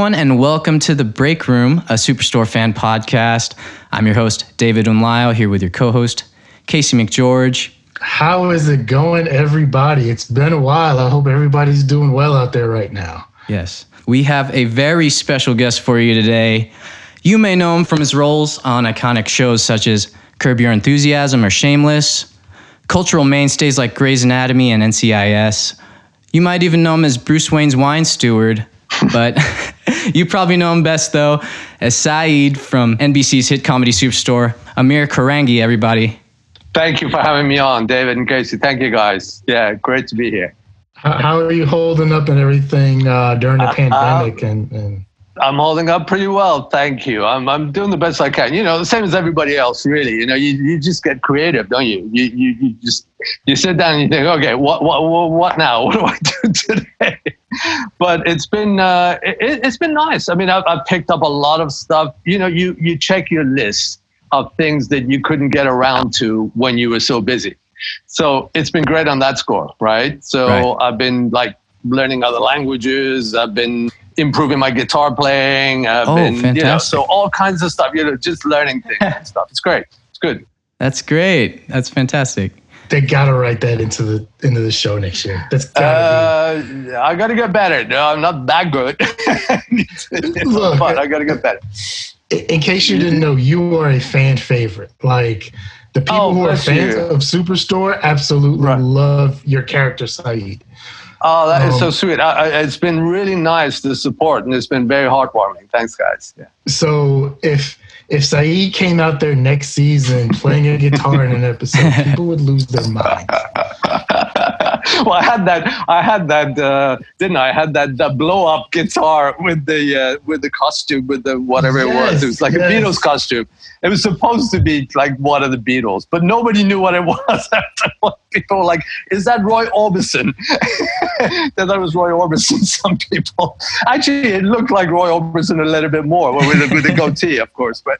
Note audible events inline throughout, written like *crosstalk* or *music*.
everyone, and welcome to the Break Room, a Superstore fan podcast. I'm your host, David Unlyle, here with your co host, Casey McGeorge. How is it going, everybody? It's been a while. I hope everybody's doing well out there right now. Yes, we have a very special guest for you today. You may know him from his roles on iconic shows such as Curb Your Enthusiasm or Shameless, cultural mainstays like Grey's Anatomy and NCIS. You might even know him as Bruce Wayne's wine steward, but *laughs* you probably know him best though as Sayid from NBC's hit comedy Superstore. Amir Korangy, everybody. Thank you for having me on, David and Casey. Thank you guys. Yeah, great to be here. How, how are you holding up and everything uh, during the uh, pandemic? and, and I'm holding up pretty well, thank you. I'm I'm doing the best I can. You know, the same as everybody else, really. You know, you, you just get creative, don't you? You you, you just you sit down and you think, okay, what what what, what now? *laughs* What do I do today? But it's been uh, it, has been nice. I mean, I've, I've picked up a lot of stuff. You know, you you check your list of things that you couldn't get around to when you were so busy. So it's been great on that score, right? So right. I've been like learning other languages. I've been improving my guitar playing. I've oh, been, fantastic. you know, so all kinds of stuff, you know, just learning things *laughs* and stuff. It's great. It's good. That's great. That's fantastic. They gotta write that into the into the show next year. That's gotta uh, I gotta get better. No, I'm not that good. *laughs* Look, but I gotta get better. In case you didn't know, you are a fan favorite. Like the people oh, who are fans you. of Superstore absolutely right. love your character Sayid. Oh, that um, is so um, sweet. I, I, it's been really nice the support, and it's been very heartwarming. Thanks, guys. Yeah. So if if Sayid came out there next season playing a guitar in an episode, people would lose their minds. *laughs* *laughs* well, I had that. I had that, uh, didn't I? I had that, that blow up guitar with the uh, with the costume, with the whatever yes, it was. It was like yes. a Beatles costume. It was supposed to be like one of the Beatles, but nobody knew what it *laughs* was. people were like, "Is that Roy Orbison?" *laughs* they thought it was Roy Orbison. Some people actually, it looked like Roy Orbison a little bit more with the, with the goatee, of course. But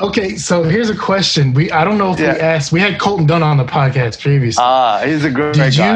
okay, so here's a question. We I don't know if yeah. we asked. We had Colton Dunn on the podcast previously. Ah, he's a great did guy. You,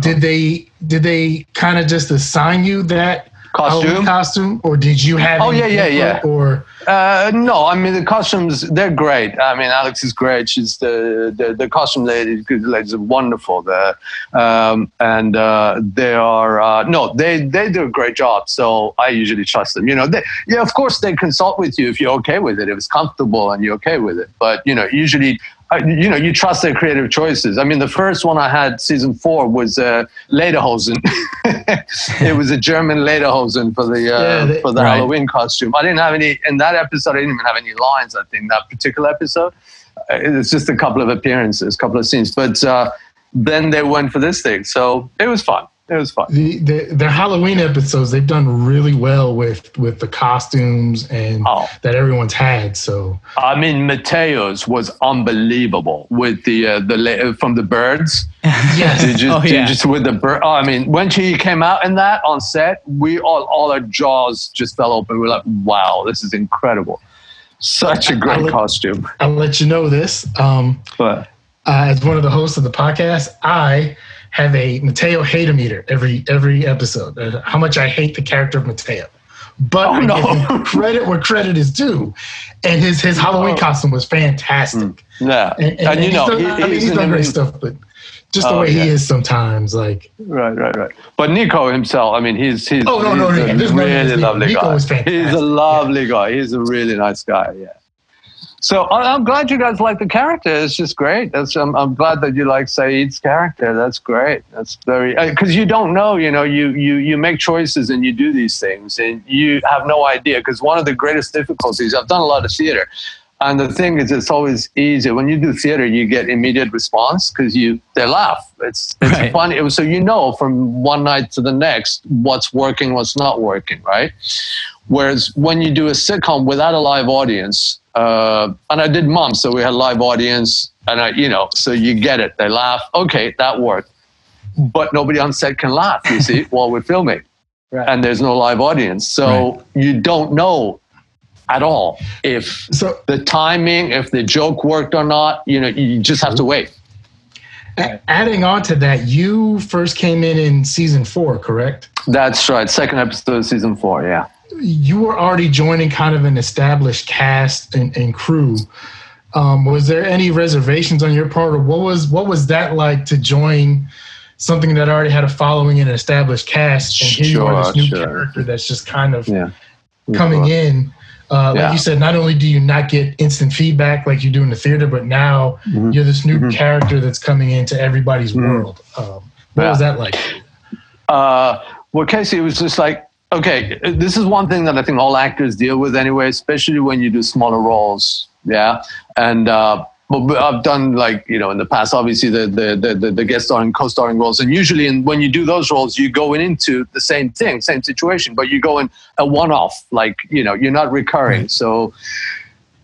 did they did they kind of just assign you that costume? Costume or did you have oh yeah yeah yeah. or? Uh, no i mean the costumes they're great. I mean alex is great. She's the the, the costume lady ladies are wonderful there. Um, and uh, they are uh, no they they do a great job so i usually trust them. You know they, yeah of course they consult with you if you're okay with it if it's comfortable and you're okay with it. But you know usually you know, you trust their creative choices. I mean, the first one I had, season four, was uh, Lederhosen. *laughs* it was a German Lederhosen for the uh, yeah, they, for the right. Halloween costume. I didn't have any in that episode. I didn't even have any lines. I think that particular episode. Uh, it's just a couple of appearances, a couple of scenes. But uh, then they went for this thing, so it was fun it was fun. The, the, their Halloween episodes, they've done really well with with the costumes and oh. that everyone's had. So I mean, Mateo's was unbelievable with the uh, the from the birds. *laughs* yes, just, oh, yeah. just with the bird. Oh, I mean, when she came out in that on set, we all all our jaws just fell open. We were like, wow, this is incredible. Such a great I'll costume. I'll let you know this. Um, uh, as one of the hosts of the podcast, I have a Mateo hate meter every every episode. Uh, how much I hate the character of Mateo. But oh, no. give him *laughs* credit where credit is due, and his his Halloween oh. costume was fantastic. Mm. Yeah, and, and, and, you know, done, he, I mean, he's done great stuff, but just the oh, way yeah. he is sometimes, like right, right, right. But Nico himself, I mean, he's he's, oh, no, he's no, no, a really lovely Nico guy. He's a lovely yeah. guy. He's a really nice guy. Yeah. So I'm glad you guys like the character. It's just great. That's, I'm, I'm glad that you like Sayid's character. That's great. That's very because uh, you don't know. You know, you you you make choices and you do these things and you have no idea. Because one of the greatest difficulties I've done a lot of theater, and the thing is, it's always easier when you do theater. You get immediate response because you they laugh. It's it's right. funny. So you know from one night to the next what's working, what's not working, right? Whereas when you do a sitcom without a live audience uh, and I did mom, so we had live audience, and I, you know, so you get it. They laugh. Okay, that worked. But nobody on set can laugh. You see, *laughs* while we're filming, right. and there's no live audience, so right. you don't know at all if so, the timing, if the joke worked or not. You know, you just have to wait. Adding on to that, you first came in in season four, correct? That's right. Second episode of season four. Yeah you were already joining kind of an established cast and, and crew. Um, was there any reservations on your part, or what was what was that like to join something that already had a following and an established cast, and here sure, you are this new sure. character that's just kind of yeah. coming sure. in? Uh, yeah. Like you said, not only do you not get instant feedback like you do in the theater, but now mm-hmm. you're this new mm-hmm. character that's coming into everybody's mm-hmm. world. Um, what yeah. was that like? Uh, well, Casey, it was just like okay, this is one thing that I think all actors deal with anyway, especially when you do smaller roles. Yeah, and uh, I've done like you know in the past, obviously the the the, the guest starring, co-starring roles, and usually in, when you do those roles, you go in into the same thing, same situation, but you go in a one-off, like you know you're not recurring, so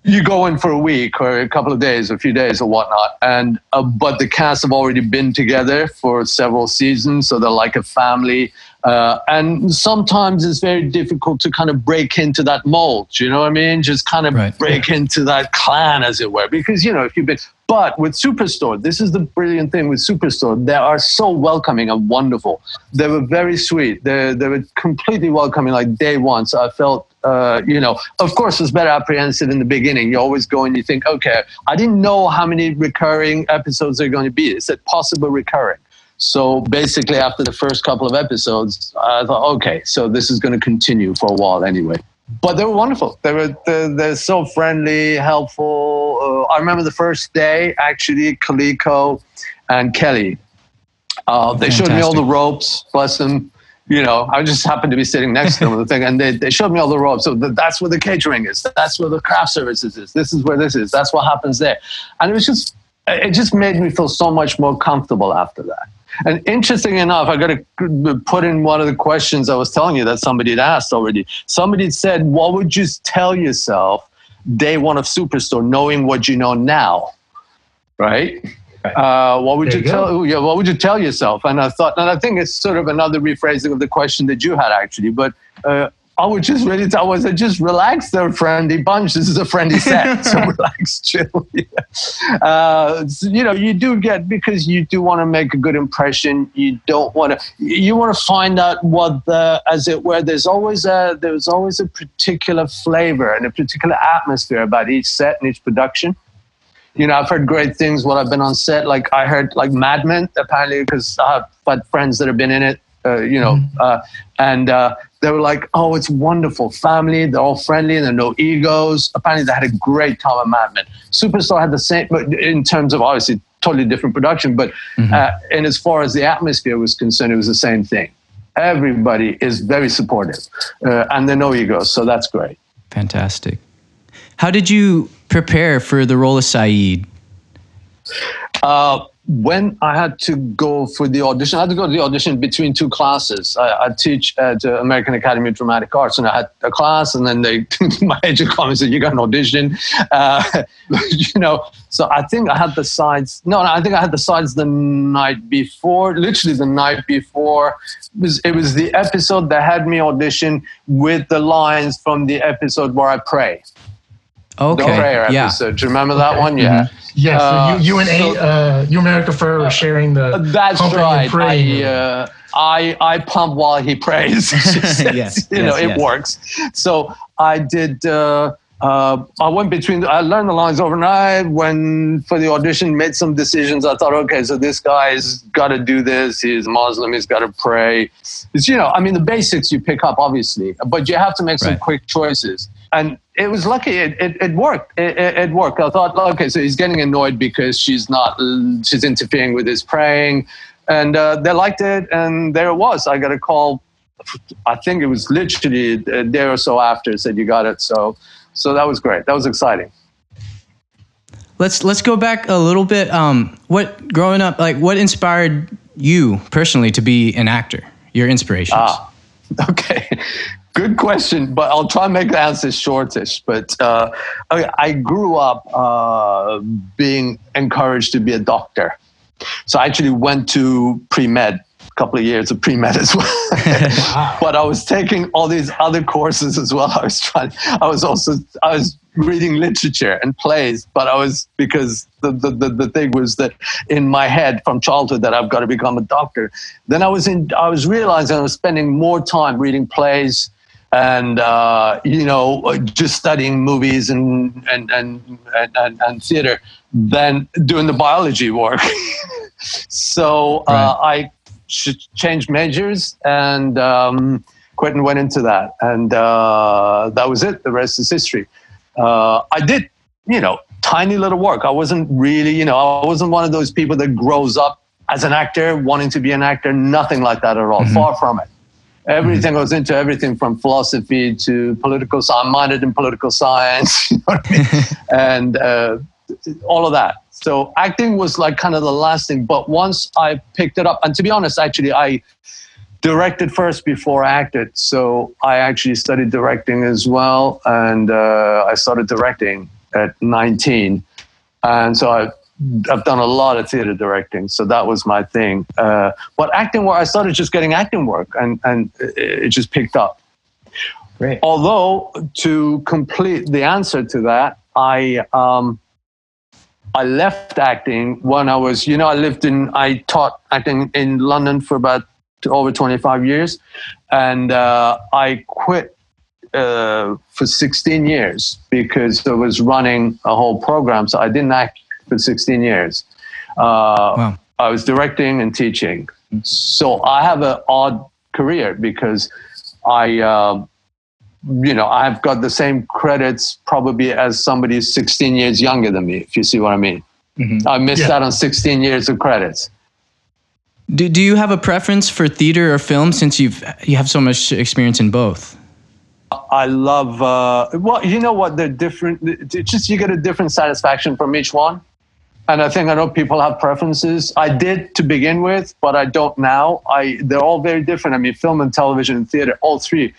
you go in for a week or a couple of days, a few days or whatnot, and uh, but the cast have already been together for several seasons, so they're like a family. Uh, and sometimes it's very difficult to kind of break into that mold. You know what I mean? Just kind of right. break into that clan, as it were. Because, you know, if you've been, but with Superstore, this is the brilliant thing with Superstore. They are so welcoming and wonderful. They were very sweet. They, they were completely welcoming, like day one. So I felt, uh, you know, of course, it's better apprehensive in the beginning. You always go and you think, okay, I didn't know how many recurring episodes are going to be. Is it possible recurring? So basically, after the first couple of episodes, I thought, okay, so this is going to continue for a while anyway. But they were wonderful. They were they're, they're so friendly, helpful. Uh, I remember the first day, actually, Kaliko and Kelly. Uh, they showed me all the ropes. Bless them. You know, I just happened to be sitting next to them the thing, and they, they showed me all the ropes. So that's where the catering is. That's where the craft services is. This is where this is. That's what happens there. And it was just, it just made me feel so much more comfortable after that. And interesting enough, I got to put in one of the questions I was telling you that somebody had asked already. Somebody said, What would you tell yourself day one of Superstore, knowing what you know now? Right? Uh, what would there you, you tell? Yeah, what would you tell yourself? And I thought, and I think it's sort of another rephrasing of the question that you had actually. But uh, I would just really tell was just relax they're a friendly bunch. This is a friendly set. *laughs* so relax, chill. *laughs* Yeah. Uh, so, you know, you do get because you do want to make a good impression. You don't want to you want to find out what the as it were, there's always a there's always a particular flavor and a particular atmosphere about each set and each production. You know, I've heard great things while I've been on set. Like I heard like Mad Men, apparently, because I've had friends that have been in it uh, you know, mm-hmm. uh, and uh, they were like, "Oh, it's wonderful, family. They're all friendly, and there are no egos." Apparently, they had a great time at Mad Men. Superstore had the same, but in terms of obviously totally different production, but mm-hmm. Uh, and as far as the atmosphere was concerned, it was the same thing. Everybody is very supportive, uh, and there are no egos, so that's great. Fantastic. How did you prepare for the role of Sayid? Uh, when I had to go for the audition, I had to go to the audition between two classes. I, I teach at the American Academy of Dramatic Arts, and I had a class, and then they, *laughs* my agent called me and said, "You got an audition," uh, *laughs* you know. So I think I had the sides. No, no, I think I had the sides the night before, literally the night before. It was, it was the episode that had me audition with the lines from the episode where I pray. Okay. The prayer yeah. episode. Do you remember that one? Yeah. Mm-hmm. Yes, uh, you, you, and so, uh, you and America Ferrera were sharing the. That's right. I, uh, I I pump while he prays. *laughs* *laughs* yes, you know yes, it works. So I did. Uh, uh, I went between. I learned the lines overnight. When for the audition, made some decisions. I thought, okay, so this guy's got to do this. He's Muslim. He's got to pray. It's you know, I mean, the basics you pick up obviously, but you have to make some right. quick choices and it was lucky it, it, it worked. It, it, worked. I thought okay so he's getting annoyed because she's not she's interfering with his praying. And uh, they liked it and there it was. I got a call i think it was literally a day or so after said you got it. So so that was great. That was exciting. Let's let's go back a little bit. Um, what growing up like what inspired you personally to be an actor? Your inspirations? Ah, *laughs* okay Good question, but I'll try and make the answer shortish. But uh, I, grew up uh, being encouraged to be a doctor. So I actually went to pre med, a couple of years of pre med as well. *laughs* but I was taking all these other courses as well. I was trying, I was also, I was reading literature and plays, but I was, because the, the, the, the thing was that in my head from childhood that I've got to become a doctor. Then I was in, I was realizing I was spending more time reading plays and uh, you know just studying movies and and and and, and theater than doing the biology work. *laughs* so uh, right. I ch- changed majors and um, quit and went into that, and uh, that was it. The rest is history. Uh, I did, you know, tiny little work. I wasn't really, you know, I wasn't one of those people that grows up as an actor wanting to be an actor. Nothing like that at all. Mm-hmm. Far from it. Everything mm-hmm. goes into everything from philosophy to political. So I'm minded in political science, *laughs* you know I mean? and uh, all of that. So acting was like kind of the last thing. But once I picked it up, and to be honest, actually, I directed first before I acted. So I actually studied directing as well, and uh, I started directing at 19, and so I I've done a lot of theater directing, so that was my thing. Uh, but acting work, I started just getting acting work, and and it just picked up. Great. Although to complete the answer to that, I um, I left acting when I was, you know, I lived in, I taught acting in London for about over 25 years, and uh, I quit uh, for 16 years because I was running a whole program, so I didn't act for 16 years. Uh, wow. I was directing and teaching. So I have an odd career because I, uh, you know, I've got the same credits probably as somebody 16 years younger than me, if you see what I mean. Mm-hmm. I missed yeah. out on 16 years of credits. Do, do you have a preference for theater or film since you've you have so much experience in both? I love uh, well, you know what? They're different. It's just you get a different satisfaction from each one. And I think I know people have preferences. I did to begin with, but I don't now. I they're all very different. I mean, film and television and theater, all three,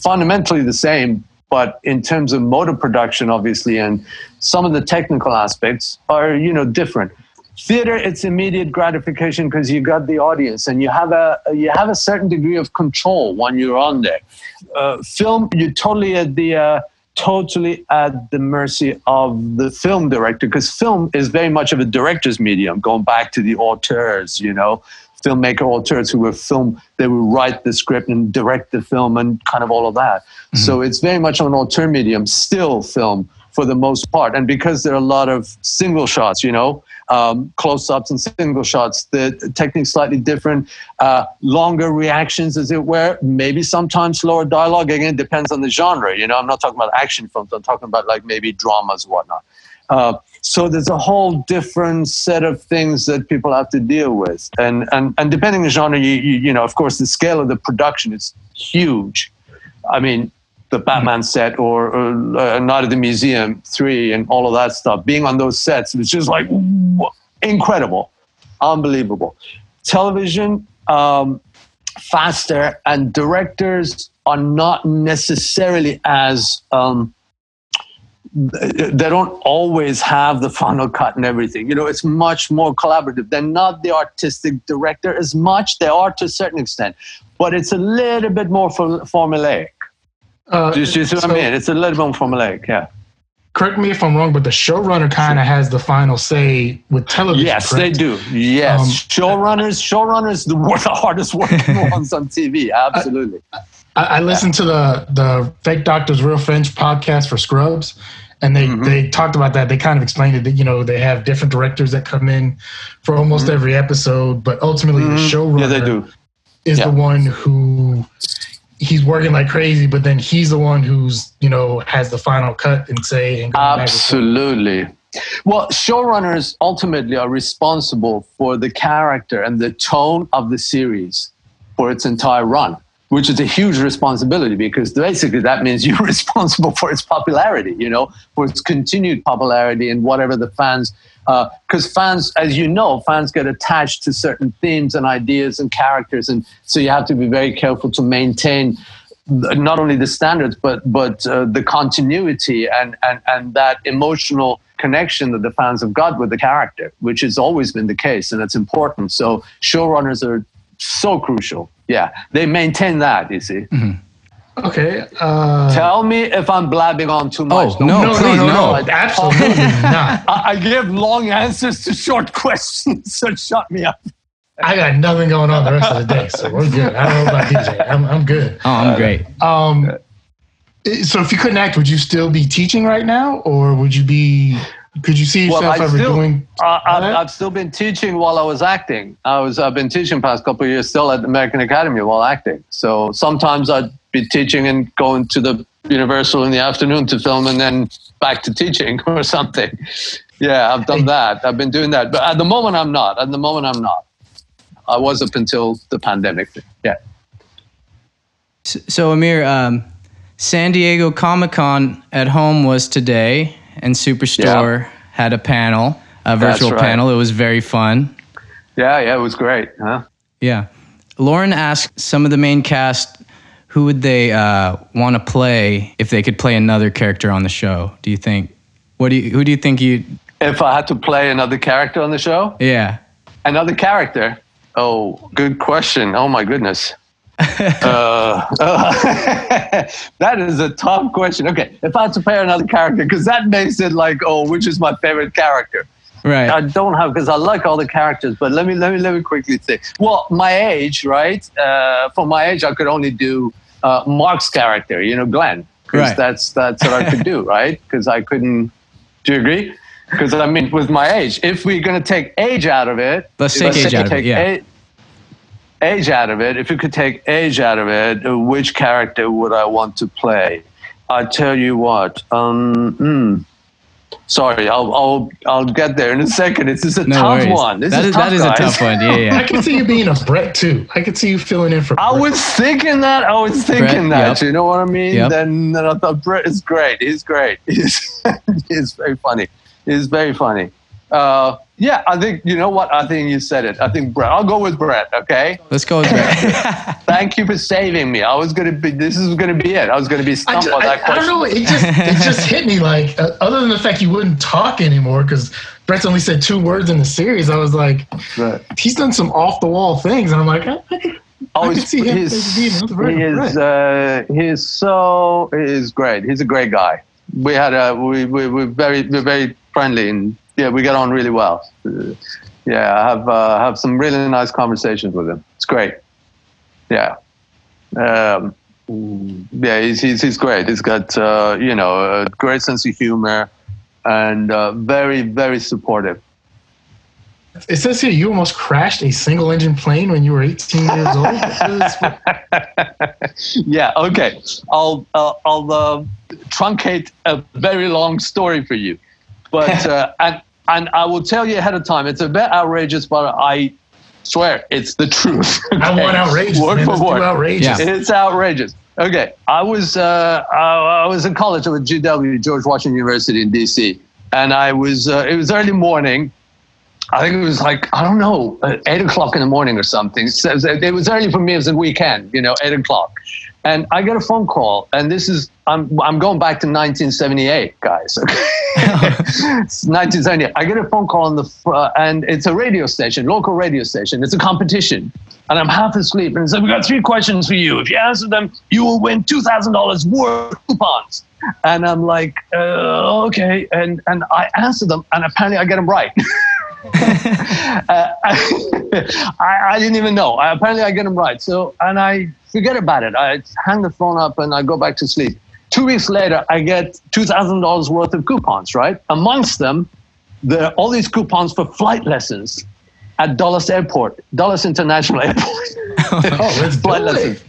fundamentally the same, but in terms of motor production, obviously, and some of the technical aspects are you know different. Theater, it's immediate gratification because you got the audience and you have a you have a certain degree of control when you're on there. Uh, film, you're totally at the uh, totally at the mercy of the film director because film is very much of a director's medium going back to the auteurs you know filmmaker auteurs who were film they would write the script and direct the film and kind of all of that mm-hmm. so it's very much an auteur medium still film for the most part and because there are a lot of single shots you know um, close-ups and single shots. The technique slightly different, uh, longer reactions, as it were. Maybe sometimes slower dialogue. Again, depends on the genre. You know, I'm not talking about action films. I'm talking about like maybe dramas, whatnot. Uh, so there's a whole different set of things that people have to deal with, and and and depending on the genre, you, you you know, of course, the scale of the production is huge. I mean, the Batman set or, or uh, Night of the Museum 3 and all of that stuff, being on those sets, was just like incredible, unbelievable. Television, um, faster, and directors are not necessarily as. Um, they don't always have the final cut and everything. You know, it's much more collaborative. They're not the artistic director as much. They are to a certain extent, but it's a little bit more formulaic. Uh, do, you, see what so, I mean? It's a little more formulaic, yeah. Correct me if I'm wrong, but the showrunner kind of has the final say with television. Yes, correct? they do. Yes, um, showrunners, showrunners, the, *laughs* the hardest working *laughs* ones on TV. Absolutely. I, I, I listened to the the Fake Doctors Real Friends podcast for Scrubs, and they mm-hmm. they talked about that. They kind of explained it that you know they have different directors that come in for almost mm-hmm. every episode, but ultimately mm-hmm. the showrunner yeah, they do. is yeah. the one who he's working like crazy, but then he's the one who's you know has the final cut and say. And Absolutely. Well, showrunners ultimately are responsible for the character and the tone of the series for its entire run, which is a huge responsibility because basically that means you're *laughs* responsible for its popularity, you know, for its continued popularity and whatever the fans because uh, fans, as you know, fans get attached to certain themes and ideas and characters, and so you have to be very careful to maintain not only the standards but but uh, the continuity and, and and that emotional connection that the fans have got with the character, which has always been the case, and it's important. So showrunners are so crucial. Yeah, they maintain that. You see. Mm-hmm. Okay. Uh, Tell me if I'm blabbing on too much. Oh, no, no, please, no. no, no. Absolutely not. *laughs* I, I, give long answers to short *laughs* questions, so shut me up. I got nothing going on the rest of the day, so we're good. I don't know about DJ. I'm, I'm good. Oh, I'm great. Um, So if you couldn't act, would you still be teaching right now, or would you be? Could you see yourself well, ever still, doing? Uh, I've, I've, still been teaching while I was acting. I was I've been teaching past couple of years still at the American Academy while acting. So sometimes I'd be teaching and going to the Universal in the afternoon to film, and then back to teaching *laughs* or something. Yeah, I've done that. I've been doing that, but at the moment I'm not. At the moment I'm not. I was up until the pandemic. Yeah. So, so Amir, um, San Diego Comic Con at home was today, and Superstore yeah. had a panel, a virtual right. panel. It was very fun. Yeah, yeah, it was great. Huh? Yeah. Lauren asked some of the main cast who would they uh, want to play if they could play another character on the show. Do you think? What do you? Who do you think you? If I had to play another character on the show? Yeah. Another character. Oh, good question. Oh my goodness. *laughs* uh, uh, *laughs* that is a tough question. Okay, if I had to play another character, because that makes it like, oh, which is my favorite character? Right. I don't have because I like all the characters, but let me let me let me quickly say. Well, my age, right? Uh, for my age, I could only do uh, Mark's character. You know, Glenn, because right. that's that's what I could do, *laughs* right? Because I couldn't. Do you agree? Because I mean, with my age, if we're going to take age out of it, let's take age out of it. Yeah. Age, out of it. If you could take age out of it, which character would I want to play? I tell you what. Um, mm, sorry, I'll, I'll I'll get there in a second. This is a no tough worries. one. This that is, is tough, that is a tough one. Yeah, yeah. I can see you being a Brett too. I can see you filling in for. I was thinking that. I was thinking Brett, that. Yep. You know what I mean? Yep. Then, then I thought Brett is great. He's great. *laughs* He's *laughs* he's very funny. He's very funny. Uh, yeah, I think you know what. I think you said it. I think Brett. I'll go with Brett. Okay. Let's go with Brett. *laughs* Thank you for saving me. I was gonna be. This is gonna be it. I was gonna be stumped by that question. I don't know. It just it just hit me like uh, other than the fact you wouldn't talk anymore because Brett's only said two words in the series. I was like, right. he's done some off the wall things, and I'm like, I, I, Oh, I can see him he's, he is, uh, he's so he's great. He's a great guy. We had a we we we're very we're very friendly and yeah, we get on really well. Yeah, I have uh, have some really nice conversations with him. It's great. Yeah, um, yeah, he's, he's he's great. He's got uh, you know a great sense of humor and uh, very very supportive. It says here you almost crashed a single engine plane when you were 18 years old. *laughs* yeah. Okay. I'll uh, I'll uh, truncate a very long story for you. But *laughs* uh, and and I will tell you ahead of time, it's a bit outrageous, but I swear it's the truth. *laughs* Okay? I want outrageous. Word man. for word. Outrageous. Yeah. It's outrageous. Okay, I was uh, I, was in college at GW, George Washington University in DC, and I was uh, it was early morning. I think it was like I don't know, eight o'clock in the morning or something. It was early for me. It was a weekend, you know, eight o'clock, and I get a phone call, and this is I'm I'm going back to 1978, guys. Okay. *laughs* 1978. I get a phone call on the uh, and it's a radio station, local radio station. It's a competition, and I'm half asleep, and it said, "We got three questions for you. If you answer them, you will win two thousand dollars worth of coupons." And I'm like, uh, "Okay," and and I answer them, and apparently I get them right. *laughs* *laughs* uh, *laughs* I, I, didn't even know. I, apparently, I get them right. So, and I forget about it. I hang the phone up and I go back to sleep. Two weeks later, I get $2,000 worth of coupons, right? Amongst them, there are all these coupons for flight lessons at Dulles Airport, Dulles International *laughs* Airport. oh, flight lessons.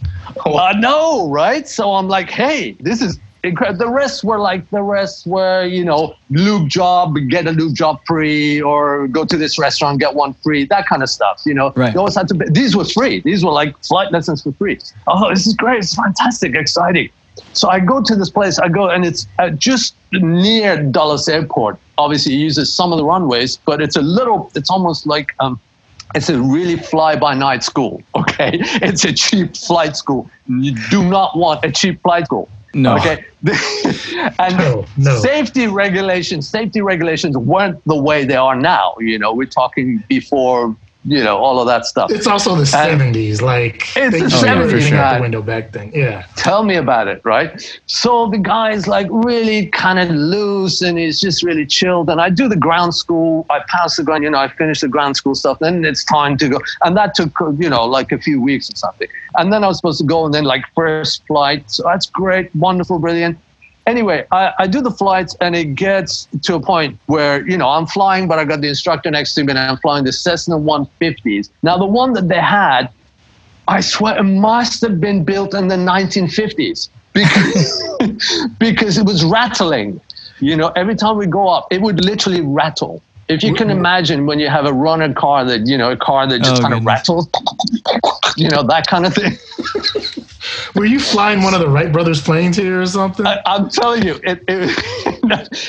I know, right? So I'm like, hey, this is incredible. The rest were like the rest were, you know, lube job, get a lube job free, or go to this restaurant, get one free, that kind of stuff. You know, right. you always had to. Be, these were free. These were like flight lessons for free. Oh, this is great! It's fantastic, exciting. So I go to this place. I go, and it's just near Dulles Airport. Obviously, it uses some of the runways, but it's a little. It's almost like um, it's a really fly-by-night school. *laughs* Okay, it's a cheap flight school. You do not want a cheap flight school. No. Okay. *laughs* and no, no. safety regulations, safety regulations weren't the way they are now. You know, we're talking before you know, all of that stuff. It's also the seventies, like it's the seventies out the window back then. Yeah. Tell me about it, right? So the guy's like really kind of loose and he's just really chilled. And I do the ground school. I pass the ground, you know, I finish the ground school stuff. Then it's time to go, and that took uh, you know like a few weeks or something. And then I was supposed to go, and then like first flight. So that's great, wonderful, brilliant anyway, I, I, do the flights and it gets to a point where, you know, I'm flying, but I got the instructor next to me and I'm flying the Cessna 150s. Now, the one that they had, I swear it must have been built in the 1950s because, *laughs* because it was rattling. You know, every time we go up, it would literally rattle. If you can mm-hmm. imagine when you have a runner car that, you know, a car that just oh, kind of rattles, *laughs* you know, that kind of thing. *laughs* Were you flying one of the Wright brothers planes here or something? I, am telling you, it, it,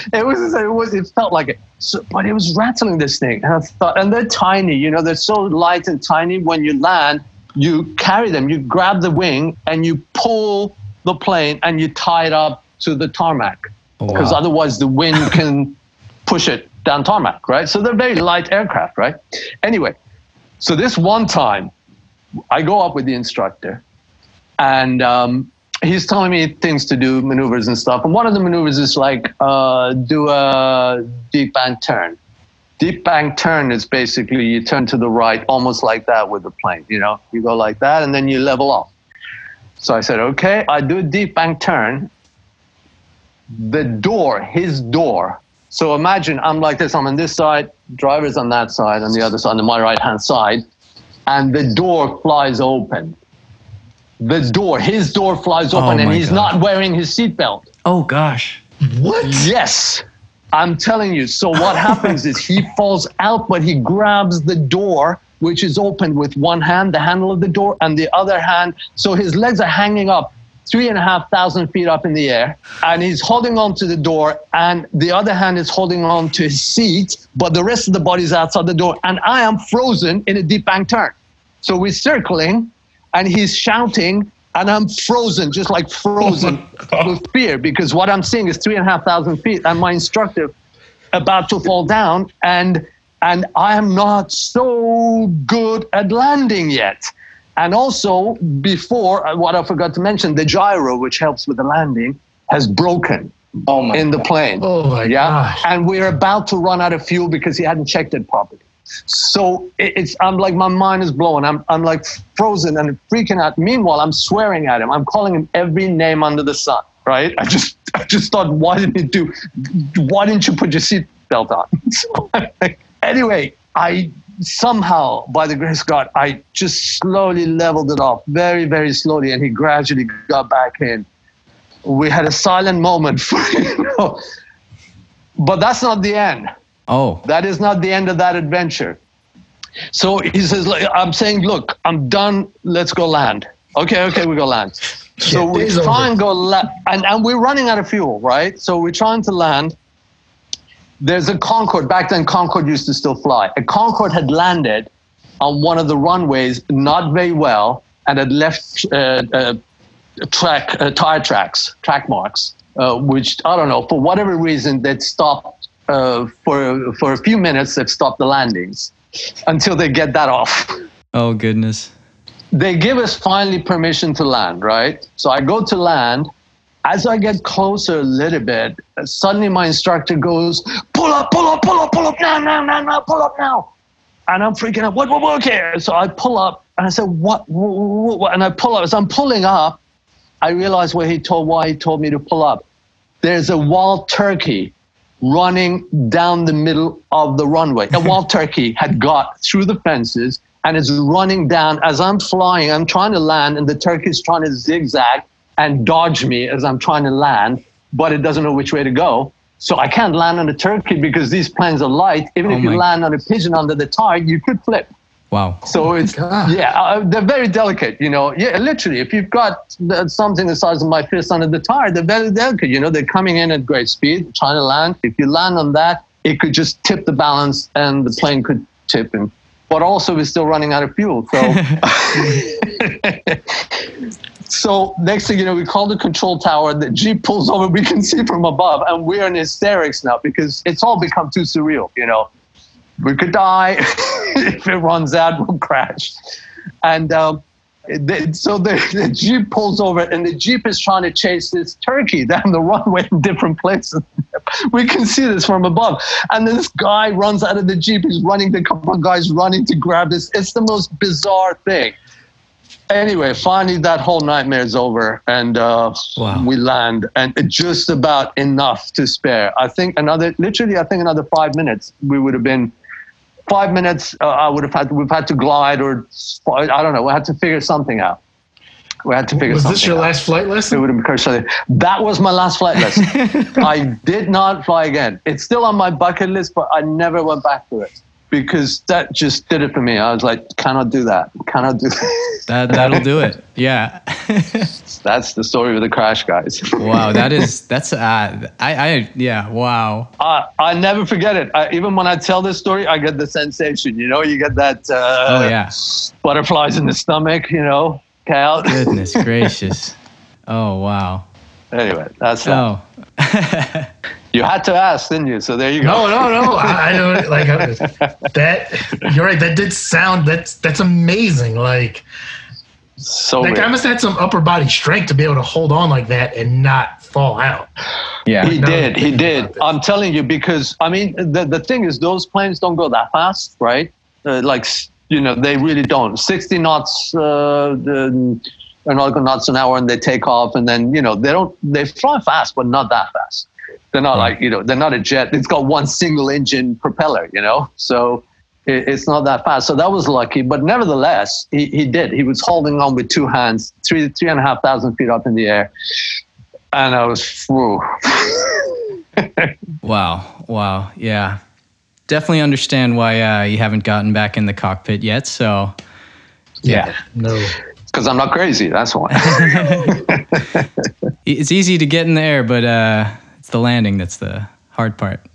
*laughs* it, was it was it felt like it. So, but it was rattling this thing, and I thought, and they're tiny. You know, they're so light and tiny. When you land, you carry them. You grab the wing and you pull the plane and you tie it up to the tarmac oh, because oh, wow. otherwise the wind *laughs* can push it down tarmac, right? So they're very light aircraft, right? Anyway, so this one time, I go up with the instructor and um, he's telling me things to do, maneuvers and stuff. And one of the maneuvers is like uh, do a deep bank turn. Deep bank turn is basically you turn to the right, almost like that with the plane. You know, you go like that, and then you level off. So I said, okay, I do a deep bank turn. The door, his door. So imagine I'm like this. I'm on this side, driver's on that side, on the other side, on my right hand side, and the door flies open the door, his door flies open, oh and he's God. not wearing his seatbelt. Oh gosh. What? Yes. I'm telling you. So what happens is he *laughs* falls out, but he grabs the door, which is open with one hand, the handle of the door, and the other hand. So his legs are hanging up three and a half thousand feet up in the air, and he's holding on to the door, and the other hand is holding on to his seat, but the rest of the body is outside the door, and I am frozen in a deep bank turn. So we're circling, and he's shouting and I'm frozen, just like frozen *laughs* oh with fear because what I'm seeing is three and a half thousand feet and my instructor about to fall down and and I am not so good at landing yet. And also before uh, what I forgot to mention, the gyro, which helps with the landing, has broken oh in the plane. Oh my yeah? gosh. And we're about to run out of fuel because he hadn't checked it properly. So it's I'm like my mind is blown. I'm I'm like frozen and freaking out. Meanwhile, I'm swearing at him. I'm calling him every name under the sun. Right? I just I just thought, why didn't you do? Why didn't you put your seatbelt on? *laughs* So, anyway, I somehow, by the grace of God, I just slowly leveled it off, very very slowly, and he gradually got back in. We had a silent moment for *laughs* you know, but that's not the end Oh. That is not the end of that adventure. So he says, I'm saying, look, I'm done. Let's go land. Okay, okay, we go land. *laughs* So we try and go land, and, and we're running out of fuel, right? So we're trying to land. There's a Concorde. Back then, Concorde used to still fly. A Concorde had landed on one of the runways, not very well, and had left uh, uh, track uh, tire tracks, track marks, uh, which I don't know for whatever reason that stopped uh, for for a few minutes they've stopped the landings until they get that off. Oh goodness. They give us finally permission to land, right? So I go to land. As I get closer a little bit, suddenly my instructor goes, "Pull up, pull up, pull up, pull up now, now, now, now, pull up now." And I'm freaking out. What? What? what okay. So I pull up, and I said, "What?" what, what? And I pull up. As I'm pulling up, I realize where he told why he told me to pull up. There's a wild turkey running down the middle of the runway. A wild *laughs* turkey had got through the fences and is running down as I'm flying. I'm trying to land, and the turkey is trying to zigzag and dodge me as I'm trying to land, but it doesn't know which way to go. So I can't land on the turkey because these planes are light. Even oh if you land on a pigeon under the target, you could flip. Wow. So it's God. yeah, uh, they're very delicate. You know, yeah, literally. If you've got something the size of my fist under the tire, they're very delicate. You know, they're coming in at great speed, trying to land. If you land on that, it could just tip the balance, and the plane could tip. And but also, we're still running out of fuel. So. *laughs* so next thing you know, we call the control tower. The jeep pulls over. We can see from above, and we're in hysterics now because it's all become too surreal. You know, we could die. *laughs* if it runs out, we'll crash. And um, so the, the, jeep pulls over and the jeep is trying to chase this turkey down the runway in different places *laughs* we can see this from above and this guy runs out of the jeep he's running the couple of guys running to grab this it's the most bizarre thing anyway finally that whole nightmare is over and uh, wow. we land and just about enough to spare i think another literally i think another five minutes we would have been five minutes, uh, I would have had to, we've had to glide or I don't know. We had to figure something out. We had to figure was something. This your out. last flight lesson? It would have been That was my last flight lesson. *laughs* I did not fly again. It's still on my bucket list, but I never went back to it because that just did it for me. I was like, cannot do that. Cannot do that. that that'll do it. Yeah. *laughs* *laughs* that's the story of the crash, guys. wow, that is *laughs* that's uh, I I yeah wow. I I never forget it. I, even when I tell this story, I get the sensation. You know, you get that. Uh, oh yeah. Butterflies in the stomach. You know, Cal. Goodness *laughs* gracious. Oh wow. Anyway, that's oh. you had to ask, didn't you? So there you go. No, no, no. I, I know, like that. You're right. That did sound. That's that's amazing. Like so that guy must have had some upper body strength to be able to hold on like that and not fall out. Yeah, he did. He did. I'm telling you because I mean the the thing is those planes don't go that fast, right? Uh, like you know they really don't. 60 knots. Uh, the, nautical knots an hour and they take off and then you know they don't they fly fast but not that fast they're not like you know they're not a jet it's got one single engine propeller you know so it's not that fast. So that was lucky. But nevertheless, he, he did. He was holding on with two hands, three three and a half thousand feet up in the air, and I was whew. *laughs* wow, wow, yeah, definitely understand why uh, you haven't gotten back in the cockpit yet. So, yeah, yeah no. Because I'm not crazy. That's why. *laughs* it's easy to get in the air, but uh, it's the landing that's the hard part.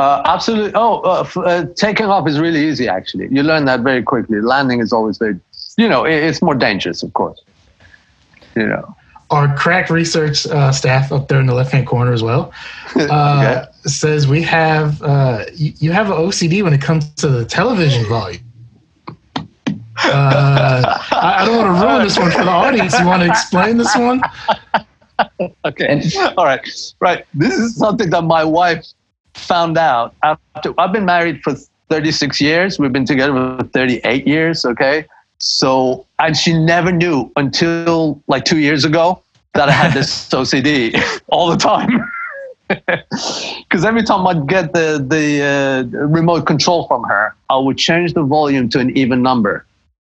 Uh, absolutely. Oh, uh, f- uh, taking off is really easy, actually. You learn that very quickly. Landing is always very, you know, it, it's more dangerous, of course. You know. Our crack research uh, staff up there in the left hand corner as well *laughs* uh, okay. says we have, uh, you, you have an OCD when it comes to the television volume. I, I don't want to ruin this one for the audience. You want to explain this one? *laughs* okay. All right. Right. This is something that my wife found out after I've been married for 36 years. We've been together for 38 years. Okay. So, and she never knew until like two years ago that I had this *laughs* OCD *laughs* all the time. *laughs* Because every time I'd get the the uh, remote control from her, I would change the volume to an even number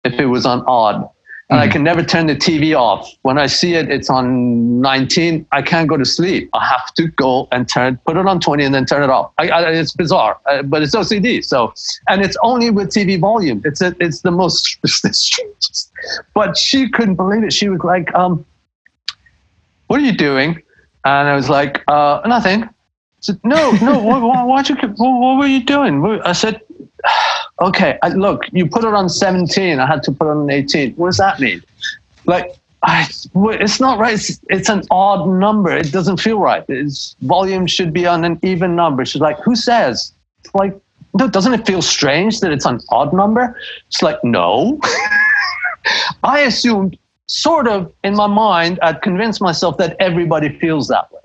if it was on odd and mm I can never turn the TV off. When I see it, it's on 19. I can't go to sleep. I have to go and turn, put it on 20, and then turn it off. I, I, it's bizarre, uh, but it's OCD. So, and it's only with TV volume. It's a, it's the most *laughs* strangest. But she couldn't believe it. She was like, um, "What are you doing?" And I was like, uh, "Nothing." Said, "No, no. why, why, why'd you? What, what were you doing?" I said *sighs* okay, I, look, you put it on 17. I had to put it on 18. What does that mean? Like, I, it's not right. It's, it's, an odd number. It doesn't feel right. Its volume should be on an even number. She's like, who says? It's like, no, doesn't it feel strange that it's an odd number? It's like, no. *laughs* I assumed, sort of, in my mind, I'd convinced myself that everybody feels that way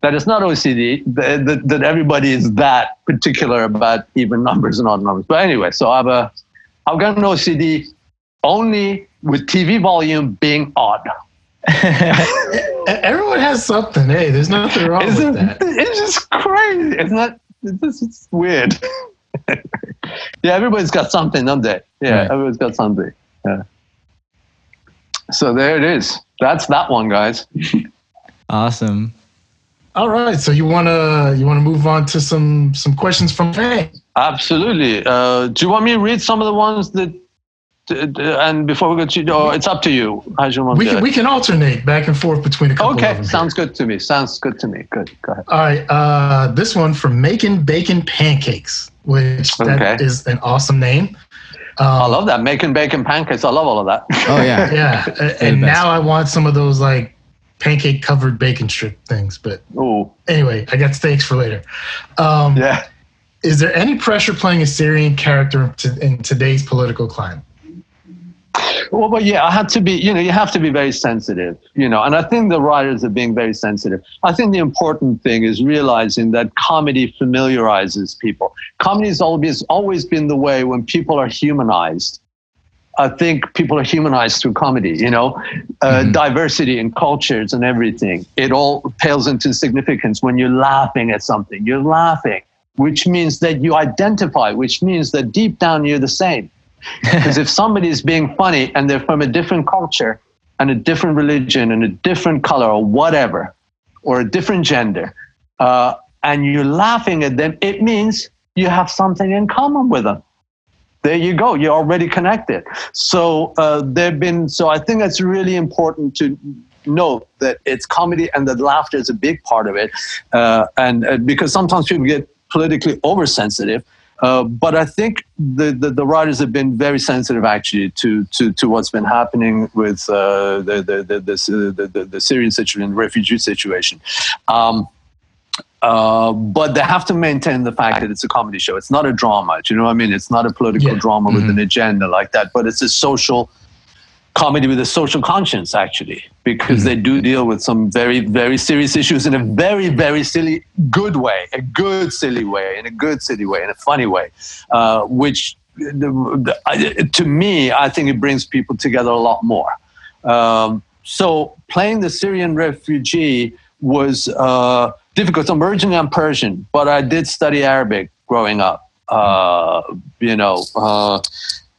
that it's not OCD, that, that, that, everybody is that particular about even numbers and odd numbers. But anyway, so I've, a, I've got an OCD only with TV volume being odd. *laughs* Everyone has something. Hey, there's nothing wrong Isn't, with that. It's just crazy. It's not, it's, just, it's weird. *laughs* yeah, everybody's got something, don't they? Yeah, right. everybody's got something. Yeah. So there it is. That's that one, guys. *laughs* awesome. All right, so you wanna you wanna move on to some some questions from fans? Absolutely. Uh, do you want me to read some of the ones that? And before we go to, oh, it's up to you. How you want we can we can alternate back and forth between a couple. Okay, sounds here. good to me. Sounds good to me. Good. Go ahead. All right. Uh, this one from making bacon pancakes, which that okay. is an awesome name. Um, I love that making bacon pancakes. I love all of that. Oh yeah, *laughs* yeah. and now I want some of those like pancake covered bacon strip things. But Ooh. anyway, I got steaks for later. Um, yeah. is there any pressure playing a Syrian character in today's political climate? Well, but yeah, I had to be, you know, you have to be very sensitive, you know, and I think the writers are being very sensitive. I think the important thing is realizing that comedy familiarizes people. Comedy has always, always been the way when people are humanized. I think people are humanized through comedy, you know, uh, mm-hmm. diversity in cultures and everything. It all pales into significance when you're laughing at something. You're laughing, which means that you identify, which means that deep down you're the same *laughs* because if somebody is being funny and they're from a different culture and a different religion and a different color or whatever, or a different gender, uh, and you're laughing at them, it means you have something in common with them. There you go. You're already connected. So uh, there've been. So I think that's really important to note that it's comedy and that laughter is a big part of it. Uh, and uh, because sometimes people get politically oversensitive uh, but I think the, the, the, writers have been very sensitive actually to, to, to what's been happening with uh, the, the, the, the, the, the, Syrian situation, refugee situation. Um, uh, but they have to maintain the fact that it's a comedy show. It's not a drama. Do you know what I mean? It's not a political yeah. drama mm-hmm. with an agenda like that, but it's a social comedy with a social conscience, actually, because mm-hmm. they do deal with some very, very serious issues in a very, very silly, good way, a good, silly way, in a good, silly way, in a funny way, uh, which the, the, to me, I think it brings people together a lot more. Um, so playing the Syrian refugee was uh, difficult. I'm originally I'm Persian, but I did study Arabic growing up. Uh, you know, uh,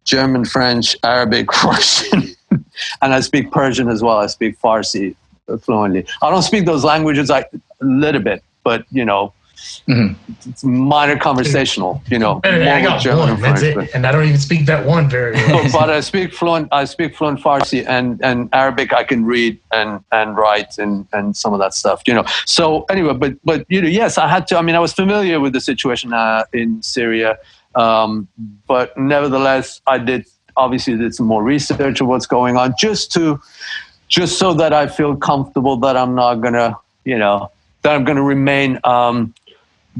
German, French, Arabic, *laughs* Russian and I speak Persian as well. I speak Farsi fluently. I don't speak those languages a little bit, but you know, mm-hmm. it's minor conversational. You know, I got German one. That's French, it. But, and I don't even speak that one very *laughs* well. but, but I speak fluent. I speak fluent Farsi and and Arabic. I can read and and write and and some of that stuff. You know. So anyway, but but you know, yes, I had to. I mean, I was familiar with the situation uh, in Syria. Um, but nevertheless, I did obviously did some more research of what's going on just to just so that I feel comfortable that I'm not gonna, you know, that I'm gonna remain um,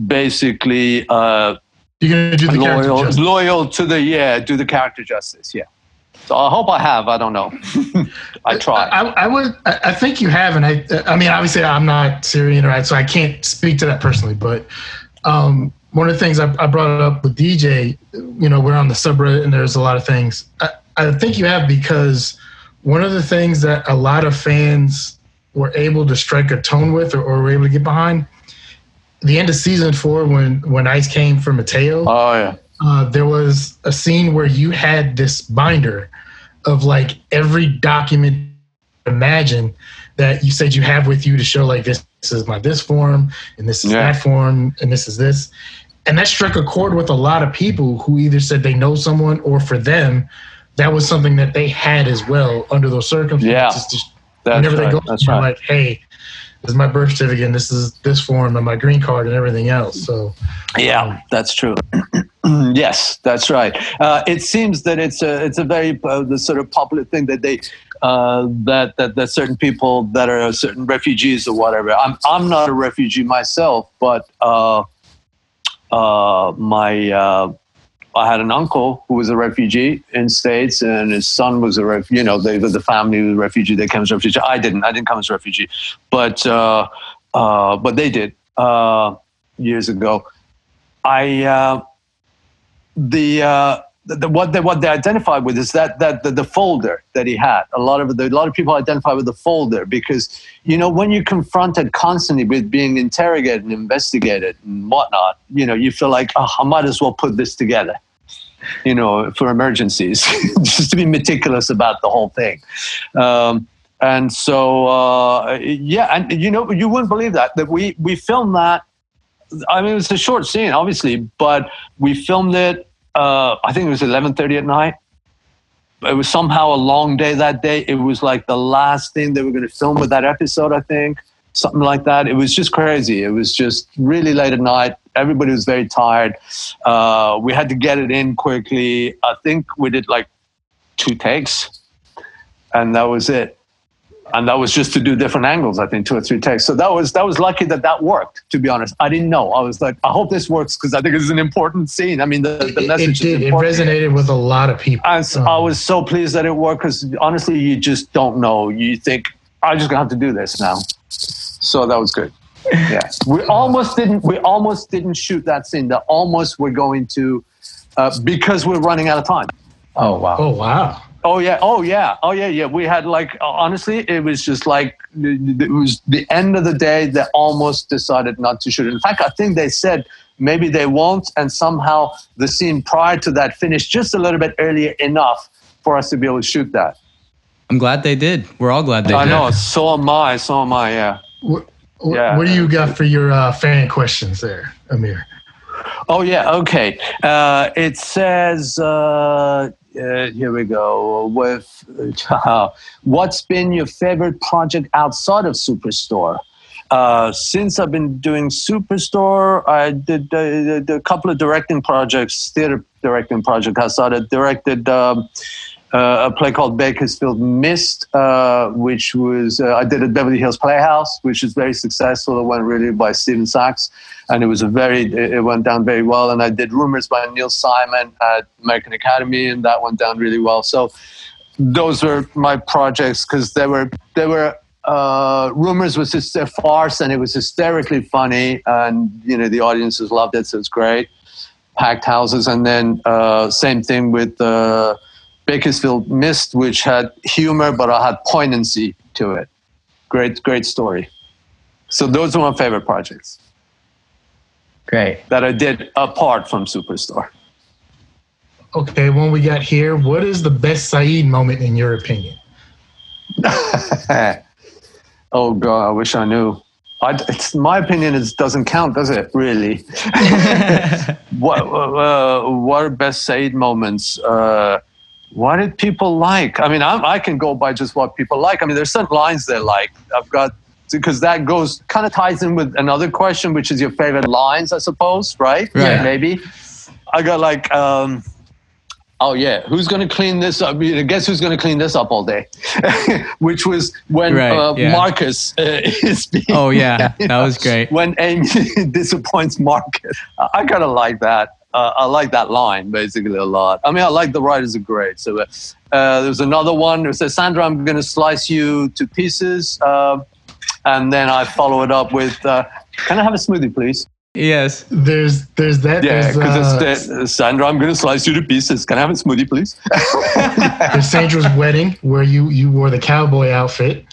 basically uh, You're gonna do the loyal, loyal to the yeah, do the character justice. Yeah. So I hope I have. I don't know. I *laughs* try. I, I, would. I think you have, and I. I mean, obviously, I'm not Syrian, right? So I can't speak to that personally. But um, one of the things I, I, brought up with DJ, you know, we're on the subreddit and there's a lot of things. I, I think you have because one of the things that a lot of fans were able to strike a tone with or, or were able to get behind, the end of season four when when Ice came for Mateo. Oh yeah. Uh, there was a scene where you had this binder of like every document imagine that you said you have with you to show like this, this is my this form and this is yeah. that form and this is this and that struck a chord with a lot of people who either said they know someone or for them that was something that they had as well under those circumstances. Yeah, just, whenever right. they go, that's right. like, hey, is my birth certificate, and this is this form, and my green card, and everything else. So, yeah, um, that's true. *clears throat* yes, that's right. Uh, it seems that it's a it's a very uh, the sort of popular thing that they uh, that, that that certain people that are certain refugees or whatever. I'm I'm not a refugee myself, but uh, uh, my uh, I had an uncle who was a refugee in states, and his son was a ref, you know they the family was a refugee. They came as a refugee. I didn't. I didn't come as a refugee, but uh, uh, but they did uh, years ago. I uh, the what they what they identified with is that that the, the, folder that he had. A lot of the, a lot of people identify with the folder because you know when you're confronted constantly with being interrogated and investigated and whatnot, you know you feel like oh, I might as well put this together, you know, for emergencies, *laughs* just to be meticulous about the whole thing. Um, and so uh, yeah, and you know you wouldn't believe that that we we filmed that. I mean, it's a short scene, obviously, but we filmed it uh, I think it was 11:30 at night. It was somehow a long day that day. It was like the last thing they were going to film with that episode. I think something like that. It was just crazy. It was just really late at night. Everybody was very tired. Uh, we had to get it in quickly. I think we did like two takes, and that was it. And that was just to do different angles. I think two or three takes. So that was that was lucky that that worked. To be honest, I didn't know. I was like, I hope this works because I think it's an important scene. I mean, the, the message. It, did. it resonated with a lot of people. And so um, I was so pleased that it worked because honestly, you just don't know. You think I'm just gonna have to do this now. So that was good. Yeah, we *laughs* almost didn't. We almost didn't shoot that scene. That almost we're going to uh, because we're running out of time. Oh wow! Oh wow! Oh yeah! Oh yeah! Oh yeah! Yeah. We had like honestly, it was just like it was the end of the day. They almost decided not to shoot. In fact, I think they said maybe they won't, and somehow the scene prior to that finished just a little bit earlier enough for us to be able to shoot that. I'm glad they did. We're all glad they I did. I know. So am I. So am I. Yeah. What, yeah. What do you got for your uh, fan questions there, Amir? Oh yeah. Okay. Uh, it says. Uh, uh, here we go. With uh, *laughs* what's been your favorite project outside of Superstore? Uh, since I've been doing Superstore, I did, uh, a couple of directing projects, theater directing projects. I started directed um, uh, a play called Bakersfield Mist, uh, which was uh, I did at Beverly Hills Playhouse, which is very successful. It went really by Stephen Sachs, and it was a very it went down very well. And I did Rumors by Neil Simon at American Academy, and that went down really well. So those were my projects because they were they were. Uh, Rumors was just a farce, and it was hysterically funny, and you know the audiences loved it, so it's great. Packed houses, and then uh, same thing with uh, Bakersfield Mist, which had humor but I had poignancy to it. Great, great story. So those are my favorite projects. Great. That I did apart from Superstore. Okay, one we got here. What is the best Sayid moment in your opinion? *laughs* oh God, I wish I knew. I, it's my opinion. It doesn't count, does it? Really? *laughs* *laughs* what uh, what are best Sayid moments? Uh, what did people like? I mean, I, I can go by just what people like. I mean, there's certain lines they like. I've got because that goes kind of ties in with another question, which is your favorite lines, I suppose, right? Right. Yeah. Maybe. I got like, um, oh yeah, who's going to clean this up? Guess who's going to clean this up all day? *laughs* which was when right, uh, yeah. Marcus uh, *laughs* is being. Oh yeah, that was great. *laughs* When Amy disappoints Marcus, I kind of like that uh, I like that line basically a lot. I mean, I like the writers are great. So uh, uh there's another one. It says, Sandra, I'm going to slice you to pieces. Uh, and then I follow it up with, uh, Can I have a smoothie, please? Yes. There's there's that. Yeah, because it's uh, Sandra, I'm going to slice you to pieces. Can I have a smoothie, please? *laughs* there's Sandra's wedding where you you wore the cowboy outfit.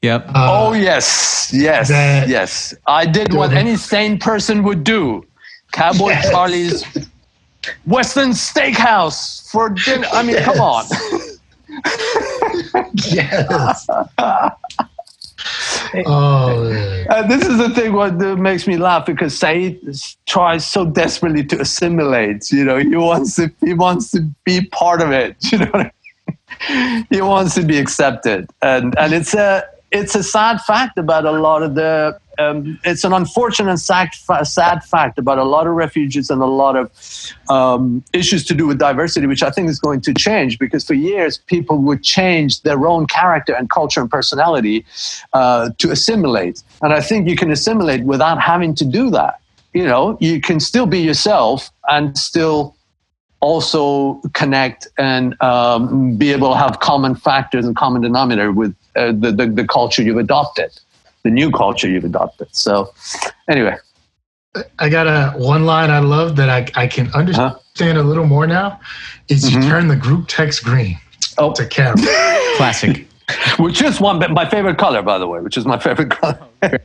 Yep. Uh, oh yes, yes, yes. I did what any sane person would do. Cowboy yes. Charlie's Western Steakhouse for dinner. I mean, come on. yes. *laughs* oh, and this is the thing what makes me laugh because Sayid tries so desperately to assimilate. You know, he wants to he wants to be part of it. *laughs* You know, I mean? he wants to be accepted, and and it's a it's a sad fact about a lot of the um, it's an unfortunate sad, sad fact about a lot of refugees and a lot of um, issues to do with diversity, which I think is going to change because for years people would change their own character and culture and personality uh, to assimilate. And I think you can assimilate without having to do that. You know, you can still be yourself and still also connect and um, be able to have common factors and common denominator with uh, the, the, the culture you've adopted the new culture you've adopted. So, anyway. I got a one line I love that I, I can understand huh? a little more now. Is mm-hmm. you turn the group text green oh. to camera. *laughs* Classic. which is one my favorite color, by the way. Which is my favorite color. *laughs*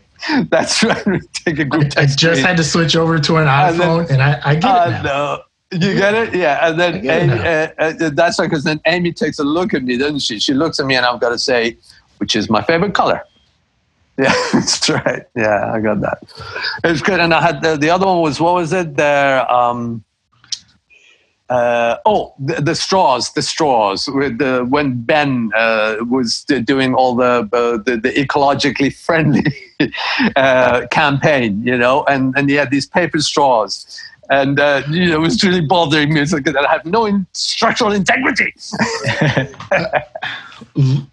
That's right. Take a group I. I just green. had to switch over to an iPhone, and, then, and I, I, get uh, it now. No. You get it? Yeah. And then Amy, uh, uh, that's right, because then Amy takes a look at me, doesn't she? She looks at me, and I've got to say, which is my favorite color. *laughs* Yeah, that's right. Yeah, I got that. It's good. And I had the, the other one was what was it? There. Um, uh, oh, the, the, straws, the straws. With the, when Ben uh, was doing all the, uh, the, the ecologically friendly *laughs* uh, campaign, you know, and and he had these paper straws, and uh, you know, it was really bothering me. It's like I have no in- structural integrity. *laughs*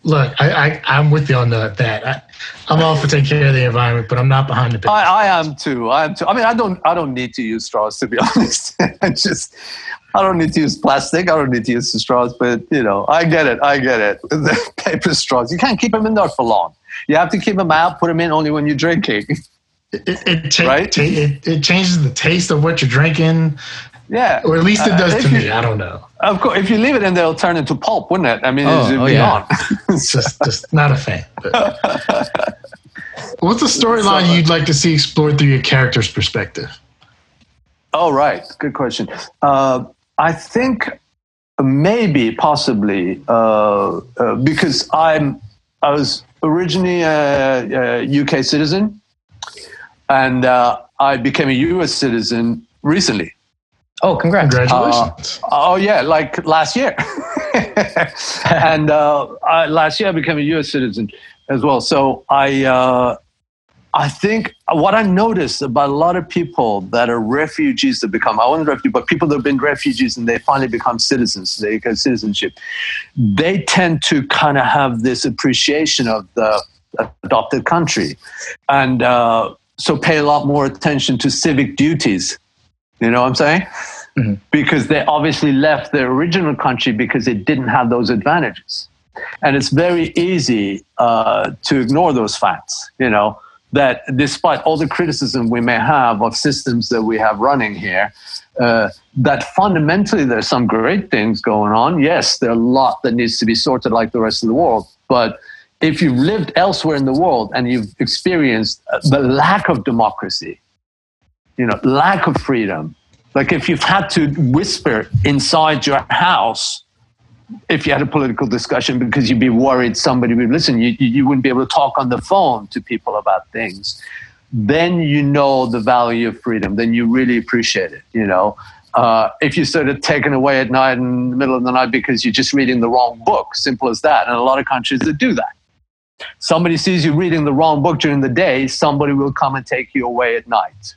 Look, I, I am with you on the, that. I, I'm all for taking care of the environment, but I'm not behind the. I, I am too. I am too. I mean, I don't I don't need to use straws to be *laughs* honest. I just I don't need to use plastic. I don't need to use the straws, but you know, I get it. I get it. *laughs* The paper straws. You can't keep them in there for long. You have to keep them out. Put them in only when you're drinking. It, it, ta- right? Ta- it, it changes the taste of what you're drinking. Yeah, or at least it does uh, to you, me. I don't know. Of course, if you leave it in, they'll turn into pulp, wouldn't it? I mean, oh, it'd oh, be yeah. gone. *laughs* just, just not a fan. What's the storyline so, you'd like to see explored through your character's perspective? Oh, right. Good question. Uh, I think maybe, possibly, uh, uh, because I'm I was originally a, a UK citizen, and uh, I became a US citizen recently. Oh, congrats! Congratulations! Uh, oh yeah, like last year. *laughs* and uh, I, last year I became a U.S. citizen as well. So I, uh, I think what I noticed about a lot of people that are refugees that become, I wasn't refugee, but people that have been refugees and they finally become citizens, they get citizenship, they tend to kind of have this appreciation of the adopted country. And uh, so pay a lot more attention to civic duties. You know what I'm saying? Mm-hmm. Because they obviously left their original country because it didn't have those advantages. And it's very easy uh, to ignore those facts, you know, that despite all the criticism we may have of systems that we have running here, uh, that fundamentally there's some great things going on. Yes, there are a lot that needs to be sorted like the rest of the world. But if you've lived elsewhere in the world and you've experienced the lack of democracy, you know, lack of freedom, like if you've had to whisper inside your house if you had a political discussion because you'd be worried somebody would listen, you, you wouldn't be able to talk on the phone to people about things. Then you know the value of freedom. Then you really appreciate it. You know, uh, if you're sort of taken away at night in the middle of the night because you're just reading the wrong book, simple as that. And a lot of countries that do that. Somebody sees you reading the wrong book during the day, somebody will come and take you away at night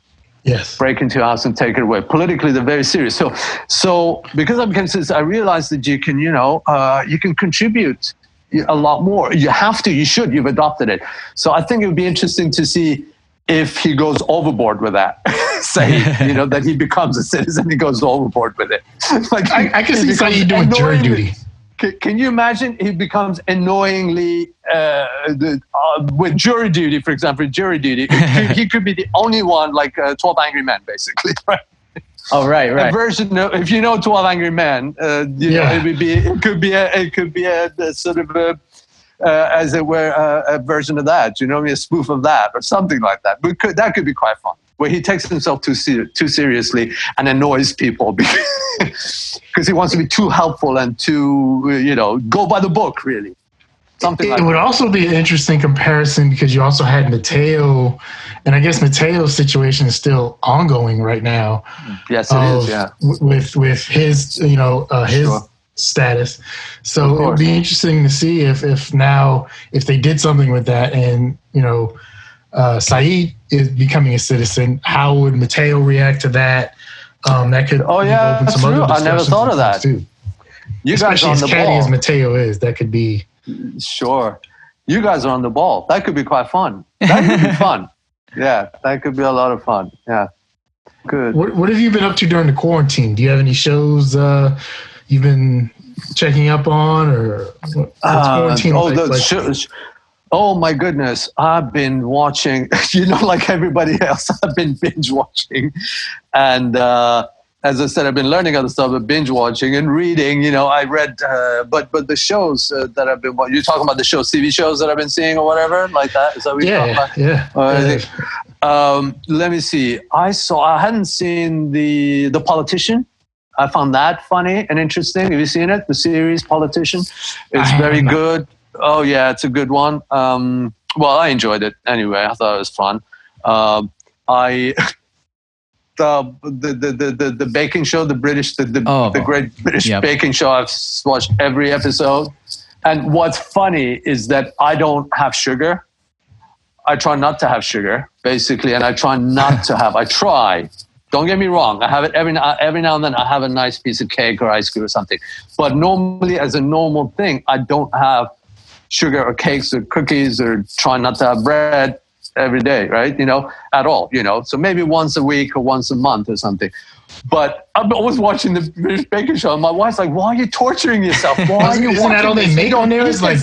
yes. break into your house and take it away. Politically, they're very serious. So, so because I became citizen, I realized that you can, you know, uh, you can contribute a lot more. You have to, you should, you've adopted it. So I think it would be interesting to see if he goes overboard with that. *laughs* Say, you know, that he becomes a citizen, he goes overboard with it. *laughs* like I, I can see something doing jury duty can, can you imagine he becomes annoyingly uh, the, uh, with jury duty, for example, jury duty? he could be the only one, like uh, 12 Angry Men, basically, *laughs* right? Oh right, right. A version of, if you know Twelve Angry Men, uh, you yeah. know, it would be it could be a it could be a, a sort of a, uh, as it were a, a, version of that. You know, a spoof of that or something like that. But could, that could be quite fun where he takes himself too ser- too seriously and annoys people *laughs* because he wants to be too helpful and too you know go by the book really. Something it, like would that. also be an interesting comparison because you also had Mateo, and I guess Mateo's situation is still ongoing right now. Yes, it is. Yeah, with with his you know uh, his sure. status. So it would be interesting to see if if now if they did something with that and you know uh, Sayid is becoming a citizen, how would Mateo react to that? Um, that could oh yeah, that's true. I never thought of that. Too. You Especially guys on as catty as Mateo is, that could be sure. You guys are on the ball. That could be quite fun. That could be *laughs* fun. Yeah, that could be a lot of fun. Yeah, good. What What have you been up to during the quarantine? Do you have any shows uh, you've been checking up on, or what's uh, quarantine oh, like, the shows. Oh my goodness, I've been watching, *laughs* you know, like everybody else, *laughs* I've been binge watching. And uh, as I said, I've been learning other stuff, but binge watching and reading. You know, I read, uh, but but the shows uh, that I've been, what you're talking about the shows, TV shows that I've been seeing or whatever, like that. Is that what you're yeah, talking about? Yeah. Uh, um, let me see. I saw. I hadn't seen the the politician. I found that funny and interesting. Have you seen it? The series Politician. It's very good. Oh yeah, it's a good one. Um, well, I enjoyed it anyway. I thought it was fun. Uh, I *laughs* the, the the the the baking show, the British, the the, oh, the great British yep. baking show. I've watched every episode. And what's funny is that I don't have sugar. I try not to have sugar, basically, and I try not to have. I try. Don't get me wrong. I have it every now, every now and then. I have a nice piece of cake or ice cream or something. But normally, as a normal thing, I don't have sugar or cakes or cookies or try not to have bread every day, right? You know, at all, you know. So maybe once a week or once a month or something. But I'm always watching the British Baking Show, and my wife's like, "Why are you torturing yourself? Why are you Isn't that all they make on there? Is like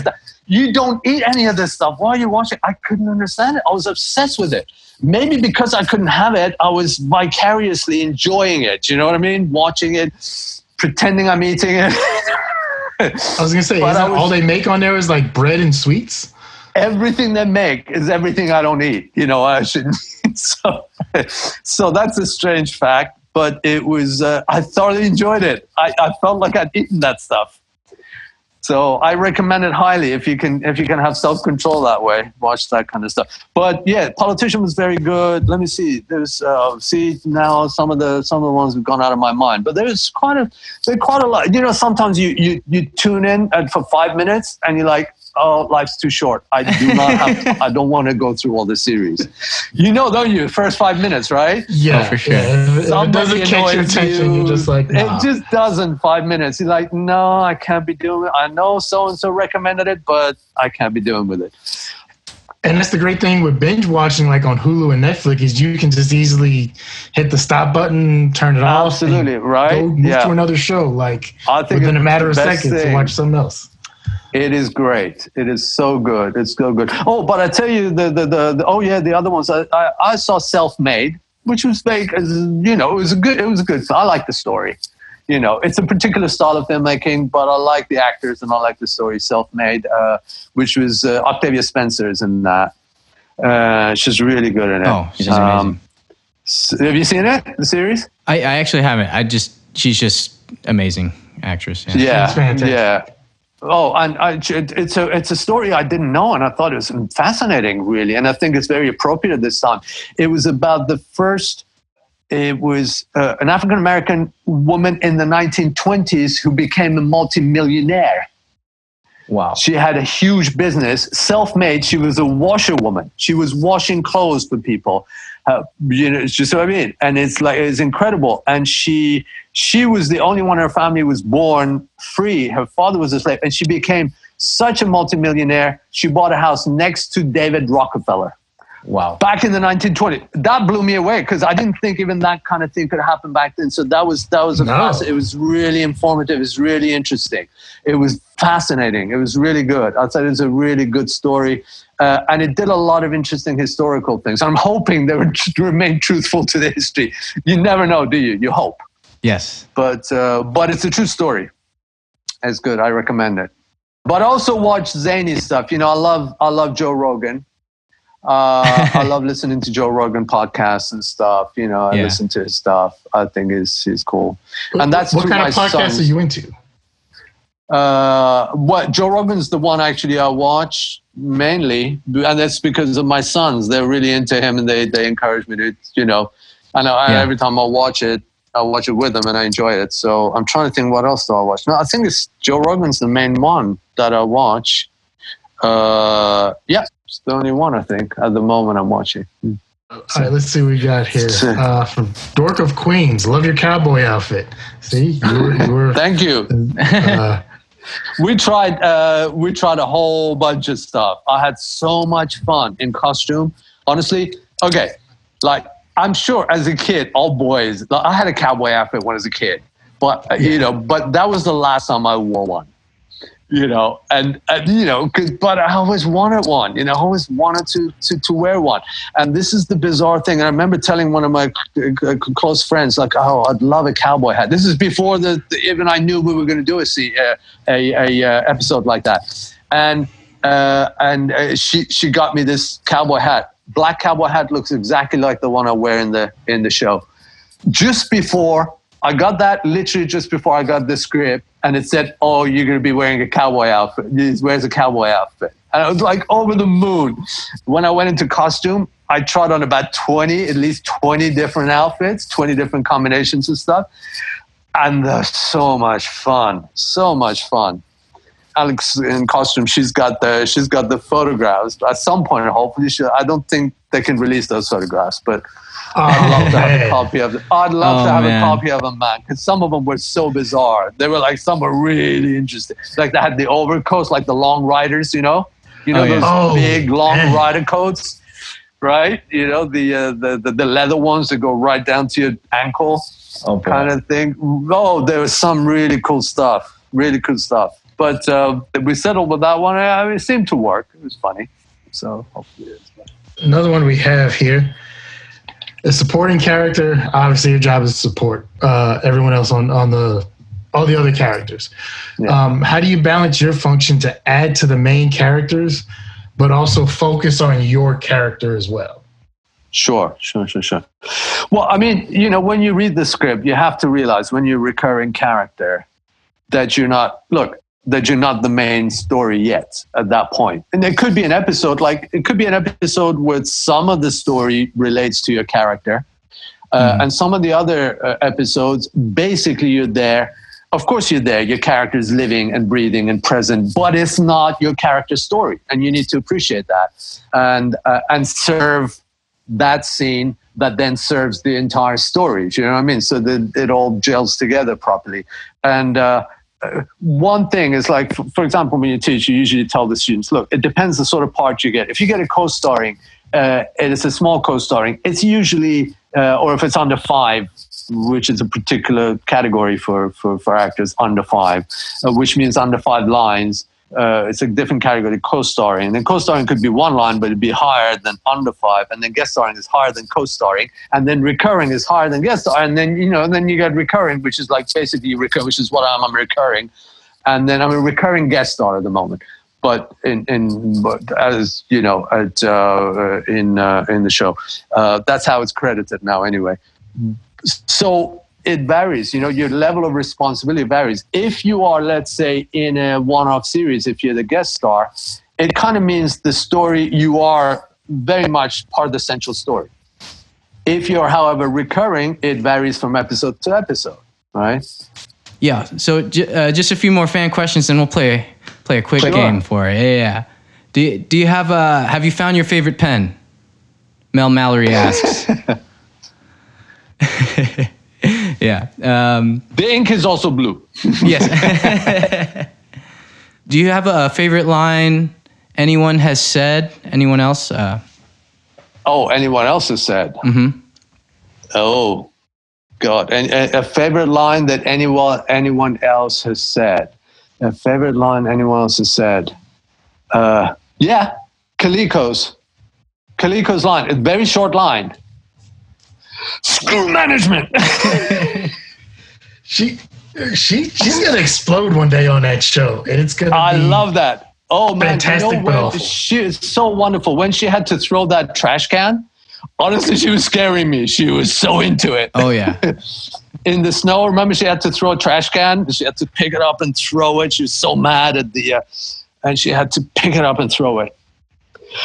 you don't eat any of this stuff. Why are you watching? I couldn't understand it. I was obsessed with it. Maybe because I couldn't have it, I was vicariously enjoying it. You know what I mean? Watching it, pretending I'm eating it. *laughs* *laughs* I was gonna say, was, all they make on there is like bread and sweets? Everything they make is everything I don't eat. You know, I shouldn't. *laughs* so, so that's a strange fact but it was uh, I thoroughly enjoyed it. I, I felt like I'd eaten that stuff. So I recommend it highly if you can if you can have self control that way. Watch that kind of stuff. But yeah, politician was very good. Let me see. There's uh, see now some of the some of the ones have gone out of my mind. But there's quite a there's quite a lot. You know, sometimes you you you tune in for five minutes and you're like, oh, life's too short. I do not have, to, I don't want to go through all the series. You know, don't you? First five minutes, right? Yeah, oh, for sure. Yeah. If, it doesn't catch your attention, you, are just like, nah. it just doesn't. Five minutes. You're like, no, I can't be doing it. I know so and so recommended it, but I can't be doing with it. And that's the great thing with binge watching, like on Hulu and Netflix, is you can just easily hit the stop button, turn it off, absolutely right, go move yeah. to another show, like within a matter of seconds thing. to watch something else. It is great. It is so good. It's so good. Oh, but I tell you, the the, the, the oh yeah, the other ones. I, I, I saw Self Made, which was like, you know, it was a good. It was a good. I like the story. You know, it's a particular style of filmmaking, but I like the actors and I like the story. Self Made, uh, which was uh, Octavia Spencer's in that. Uh, she's really good in it. Oh, she's um, amazing. Have you seen it? The series? I, I actually haven't. I just she's just amazing actress. Yeah, yeah. yeah. Oh, and I, it's a it's a story I didn't know, and I thought it was fascinating, really, and I think it's very appropriate at this time. It was about the first. It was uh, an African American woman in the 1920s who became a multimillionaire. Wow. She had a huge business, self made. She was a washerwoman. She was washing clothes for people. Uh, you know, just what I mean. And it's like it's incredible. And she she was the only one in her family was born free. Her father was a slave, and she became such a multimillionaire. She bought a house next to David Rockefeller. Wow. Back in the 1920s. That blew me away because I didn't think even that kind of thing could happen back then. So that was that was a no. class. It was really informative. It was really interesting. It was fascinating. It was really good. I'd say was a really good story. Uh, and it did a lot of interesting historical things. I'm hoping they would remain truthful to the history. You never know, do you? You hope. Yes. But uh, but it's a true story. It's good. I recommend it. But also watch zany stuff. You know, I love I love Joe Rogan. Uh, I *laughs* love listening to Joe Rogan podcasts and stuff. You know, I yeah. listen to his stuff. I think is is cool. And that's what kind of podcasts are you into? Uh, what Joe Rogan's the one actually I watch mainly, and that's because of my sons. They're really into him, and they they encourage me to, you know. And I, yeah. every time I watch it, I watch it with them, and I enjoy it. So I'm trying to think what else do I watch. No, I think it's Joe Rogan's the main one that I watch. Uh, yeah, it's the only one I think at the moment I'm watching. Hmm. All right, let's see what we got here. Uh, from Dork of Queens, love your cowboy outfit. See, you were, you were *laughs* thank you. *laughs* Uh, we tried uh, we tried a whole bunch of stuff. I had so much fun in costume. Honestly, okay, like I'm sure as a kid, all boys, I had a cowboy outfit when I was a kid, but yeah. you know, but that was the last time I wore one you know, and, and you know, cause, but I always wanted one, you know, I always wanted to, to, to wear one. And this is the bizarre thing. And I remember telling one of my close friends, like, oh, I'd love a cowboy hat. This is before the, the even I knew we were going to do a, a, a, uh, episode like that. And, uh, and uh, she, she got me this cowboy hat. Black cowboy hat looks exactly like the one I wear in the, in the show. Just before I got that literally just before I got the script, and it said, "Oh, you're going to be wearing a cowboy outfit. Wears a cowboy outfit," and I was like over the moon. When I went into costume, I tried on about twenty, at least twenty different outfits, twenty different combinations and stuff, and they're so much fun, so much fun. Alex in costume, she's got the she's got the photographs. At some point, hopefully, she, I don't think they can release those photographs, but oh, I'd love to have a copy of it. I'd love oh, to have man. a copy of them, man, because some of them were so bizarre. They were like some were really interesting. Like they had the overcoats, like the long riders, you know, you know oh, those oh, big long man. rider coats, right? You know the, uh, the the the leather ones that go right down to your ankle, oh, kind of thing. Oh, there was some really cool stuff. Really cool stuff. But uh, we settled with that one. I mean, it seemed to work. It was funny. So hopefully it's Another one we have here. A supporting character. Obviously, your job is to support uh, everyone else on on the all the other characters. Yeah. Um, how do you balance your function to add to the main characters, but also focus on your character as well? Sure, sure, sure, sure. Well, I mean, you know, when you read the script, you have to realize when you're a recurring character that you're not. Look, that you're not the main story yet at that point. And it could be an episode, like it could be an episode where some of the story relates to your character. Uh, mm. And some of the other uh, episodes, basically, you're there. Of course, you're there. Your character is living and breathing and present, but it's not your character's story, and you need to appreciate that and uh, and serve that scene that then serves the entire story. Do you know what I mean? So that it all gels together properly. And uh, one thing is like, for example, when you teach, you usually tell the students, look, it depends the sort of part you get. If you get a co-starring, uh, it is a small co-starring. It's usually, uh, or if it's under five, which is a particular category for for, for actors under five, uh, which means under five lines uh, it's a different category, co-starring. And then co-starring could be one line, but it'd be higher than under five. And then guest starring is higher than co-starring. And then recurring is higher than guest starring. And then you know, then you get recurring, which is like basically recur, which is what I'm. I'm recurring. And then I'm a recurring guest star at the moment. But in, in but as you know, at uh, in uh, in the show, uh, that's how it's credited now. Anyway, so it varies. You know, your level of responsibility varies. If you are, let's say, in a one-off series, if you're the guest star, it kind of means the story you are very much part of the central story. If you're, however, recurring, it varies from episode to episode, right? Yeah. So uh, just a few more fan questions, and we'll play play a quick sure. game for it. Yeah. yeah. Do you, do you have a have you found your favorite pen? Mel Mallory asks. *laughs* *laughs* yeah. Um, the ink is also blue. *laughs* yes. *laughs* Do you have a favorite line anyone has said? Anyone else? Uh, oh, anyone else has said? Mm-hmm. Oh, God. And a, a favorite line that anyone anyone else has said. A favorite line anyone else has said. Uh, yeah, Kaliko's. Kaliko's line. A very short line screw management. *laughs* she she she's gonna explode one day on that show, and it's gonna. I love that. Oh man, fantastic, you know, she is so wonderful. When she had to throw that trash can, honestly, she was scaring me. She was so into it. Oh yeah. *laughs* In the snow, remember she had to throw a trash can. She had to pick it up and throw it. She was so mad at the, uh, and she had to pick it up and throw it.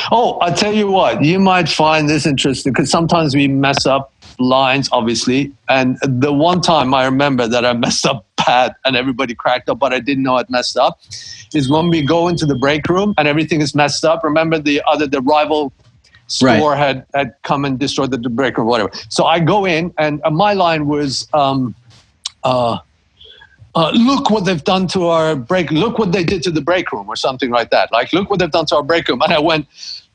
Oh, I tell you what, you might find this interesting because sometimes we mess up lines, obviously. And the one time I remember that I *laughs* messed up bad and everybody cracked up, but I didn't know I'd messed up, is when we go into the break room and everything is messed up. Remember the other, the rival store right. had, had come and destroyed the, the break room, whatever. So I go in and uh, my line was, um, uh, uh, look what they've done to our break. Look what they did to the break room, or something like that. Like, look what they've done to our break room. And I went,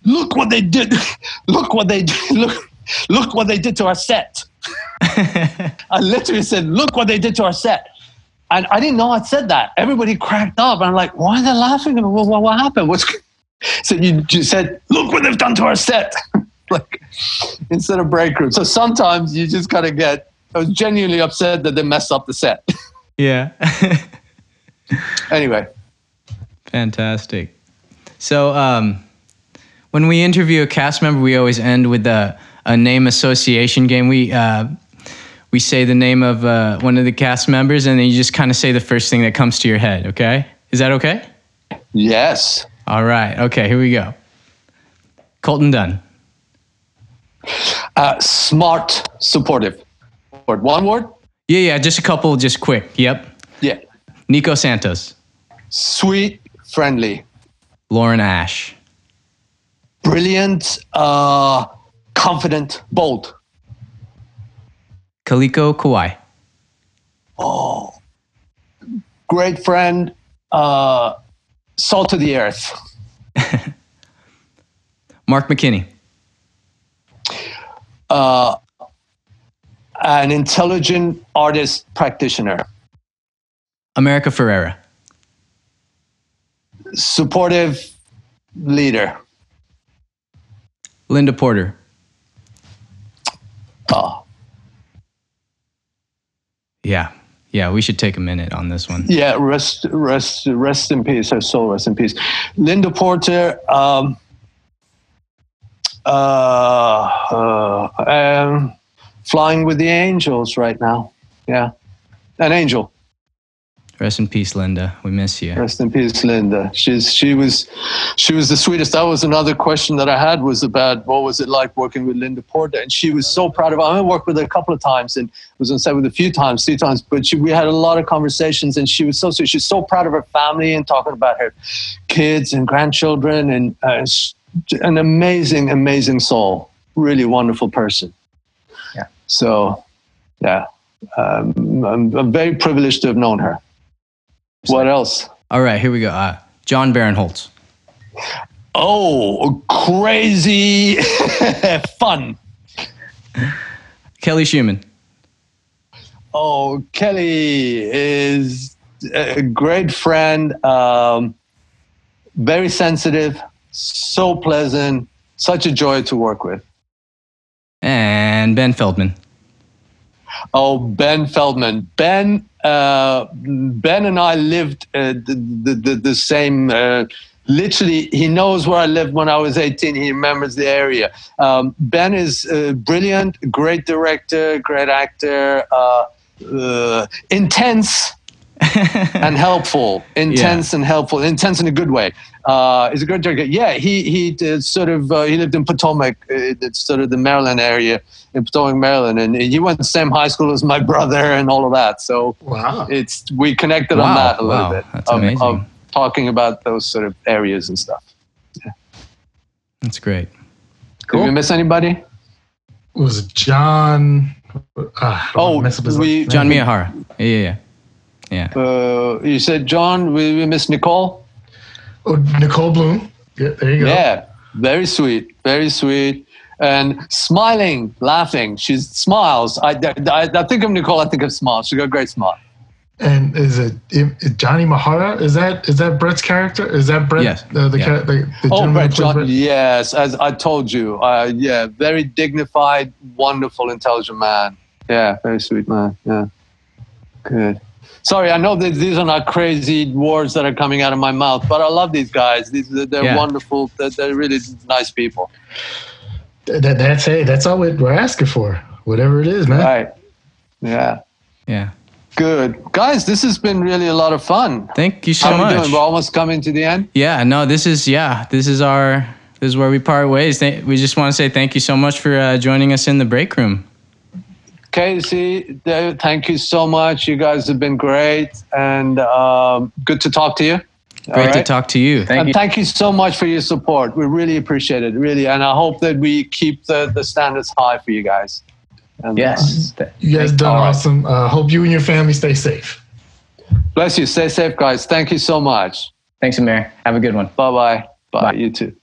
look what they did. *laughs* look what they did. *laughs* Look, look what they did to our set. *laughs* I literally said, look what they did to our set. And I didn't know I'd said that. Everybody cracked up. And I'm like, why are they laughing? What, what, what happened? What's *laughs* so you just said, look what they've done to our set. *laughs* like instead of break room. So sometimes you just kind of get, I was genuinely upset that they messed up the set. yeah. anyway. Fantastic. So um, when we interview a cast member, we always end with the a name association game. We uh, we say the name of uh, one of the cast members, and then you just kind of say the first thing that comes to your head. Okay, is that okay? Yes. All right. Okay. Here we go. Colton Dunn. Uh, smart, supportive. Word. One word. Yeah, yeah. Just a couple. Just quick. Yep. Yeah. Nico Santos. Sweet, friendly. Lauren Ash. Brilliant, uh, confident, bold. Kaliko Kauahi. Oh, great friend, uh, salt to the earth. *laughs* Mark McKinney. Uh, an intelligent artist practitioner. America Ferrera. Supportive leader. Linda Porter. Yeah. Yeah, we should take a minute on this one. Yeah, rest, rest, rest in peace. Her soul, rest in peace. Linda Porter, um, uh, uh, um, flying with the angels right now. Yeah, an angel. Rest in peace, Linda. We miss you. Rest in peace, Linda. She's she was she was the sweetest. That was another question that I had was about what was it like working with Linda Porter, and she was so proud of. Her. I worked with her a couple of times and was on set with a few times, three times, but she, we had a lot of conversations, and she was so sweet. She's so proud of her family and talking about her kids and grandchildren, and uh, an amazing, amazing soul. Really wonderful person. Yeah. So, yeah, um, I'm, I'm very privileged to have known her. What else? All right, here we go. Uh, Jon Barinholtz. Oh, crazy *laughs* fun. Kelly Schumann. Oh, Kelly is a great friend, um, very sensitive, so pleasant, such a joy to work with. And Ben Feldman. Oh, Ben Feldman. Ben, uh, Ben and I lived uh, the, the, the, same. Uh, literally, he knows where I lived when I was 18. He remembers the area. Um, ben is brilliant, great director, great actor, uh, uh, intense. *laughs* and helpful, intense yeah. and helpful, intense in a good way. Uh, he's a great director. Yeah, he he did sort of uh, he lived in Potomac, uh, it's sort of the Maryland area in Potomac, Maryland, and he went to the same high school as my *laughs* brother and all of that. So wow, it's we connected wow. on that a little wow. bit. That's of, amazing. Of talking about those sort of areas and stuff. Yeah. That's great. Cool. Did we miss anybody? It Was John? Uh, oh, we Jon Miyahara. Yeah, yeah, yeah. Yeah. Uh, you said John. We, we missed Nicole. Oh, Nicole Bloom. Yeah, there you go. Yeah, very sweet, very sweet, and smiling, laughing. She smiles. I, I, I think of Nicole. I think of smile. She got a great smile. And is it, it Johnny Mahara? Is that is that Brett's character? Is that Brett? Yes. Uh, the, yeah. the, the oh, Brett John. Brett? Yes, as I told you. Uh, yeah, very dignified, wonderful, intelligent man. Yeah, very sweet man. Yeah, good. Sorry, I know that these are not crazy words that are coming out of my mouth, but I love these guys. These they're yeah. wonderful. They're, they're, really nice people. That, that's hey, that's all we're asking for. Whatever it is, man. Right. Yeah. Yeah. Good. Guys, this has been really a lot of fun. Thank you so How much. We doing? We're almost coming to the end. Yeah, no, this is yeah, this is our this is where we part ways. We just want to say thank you so much for uh, joining us in the break room. Casey, thank you so much. You guys have been great and um, good to talk to you. Great right? to talk to you. Thank and you. thank you so much for your support. We really appreciate it, really. And I hope that we keep the, the standards high for you guys. And, yes. Uh, you guys done awesome. Uh, hope you and your family stay safe. Bless you. Stay safe, guys. Thank you so much. Thanks, Amir. Have a good one. Bye-bye. Bye. Bye. You too.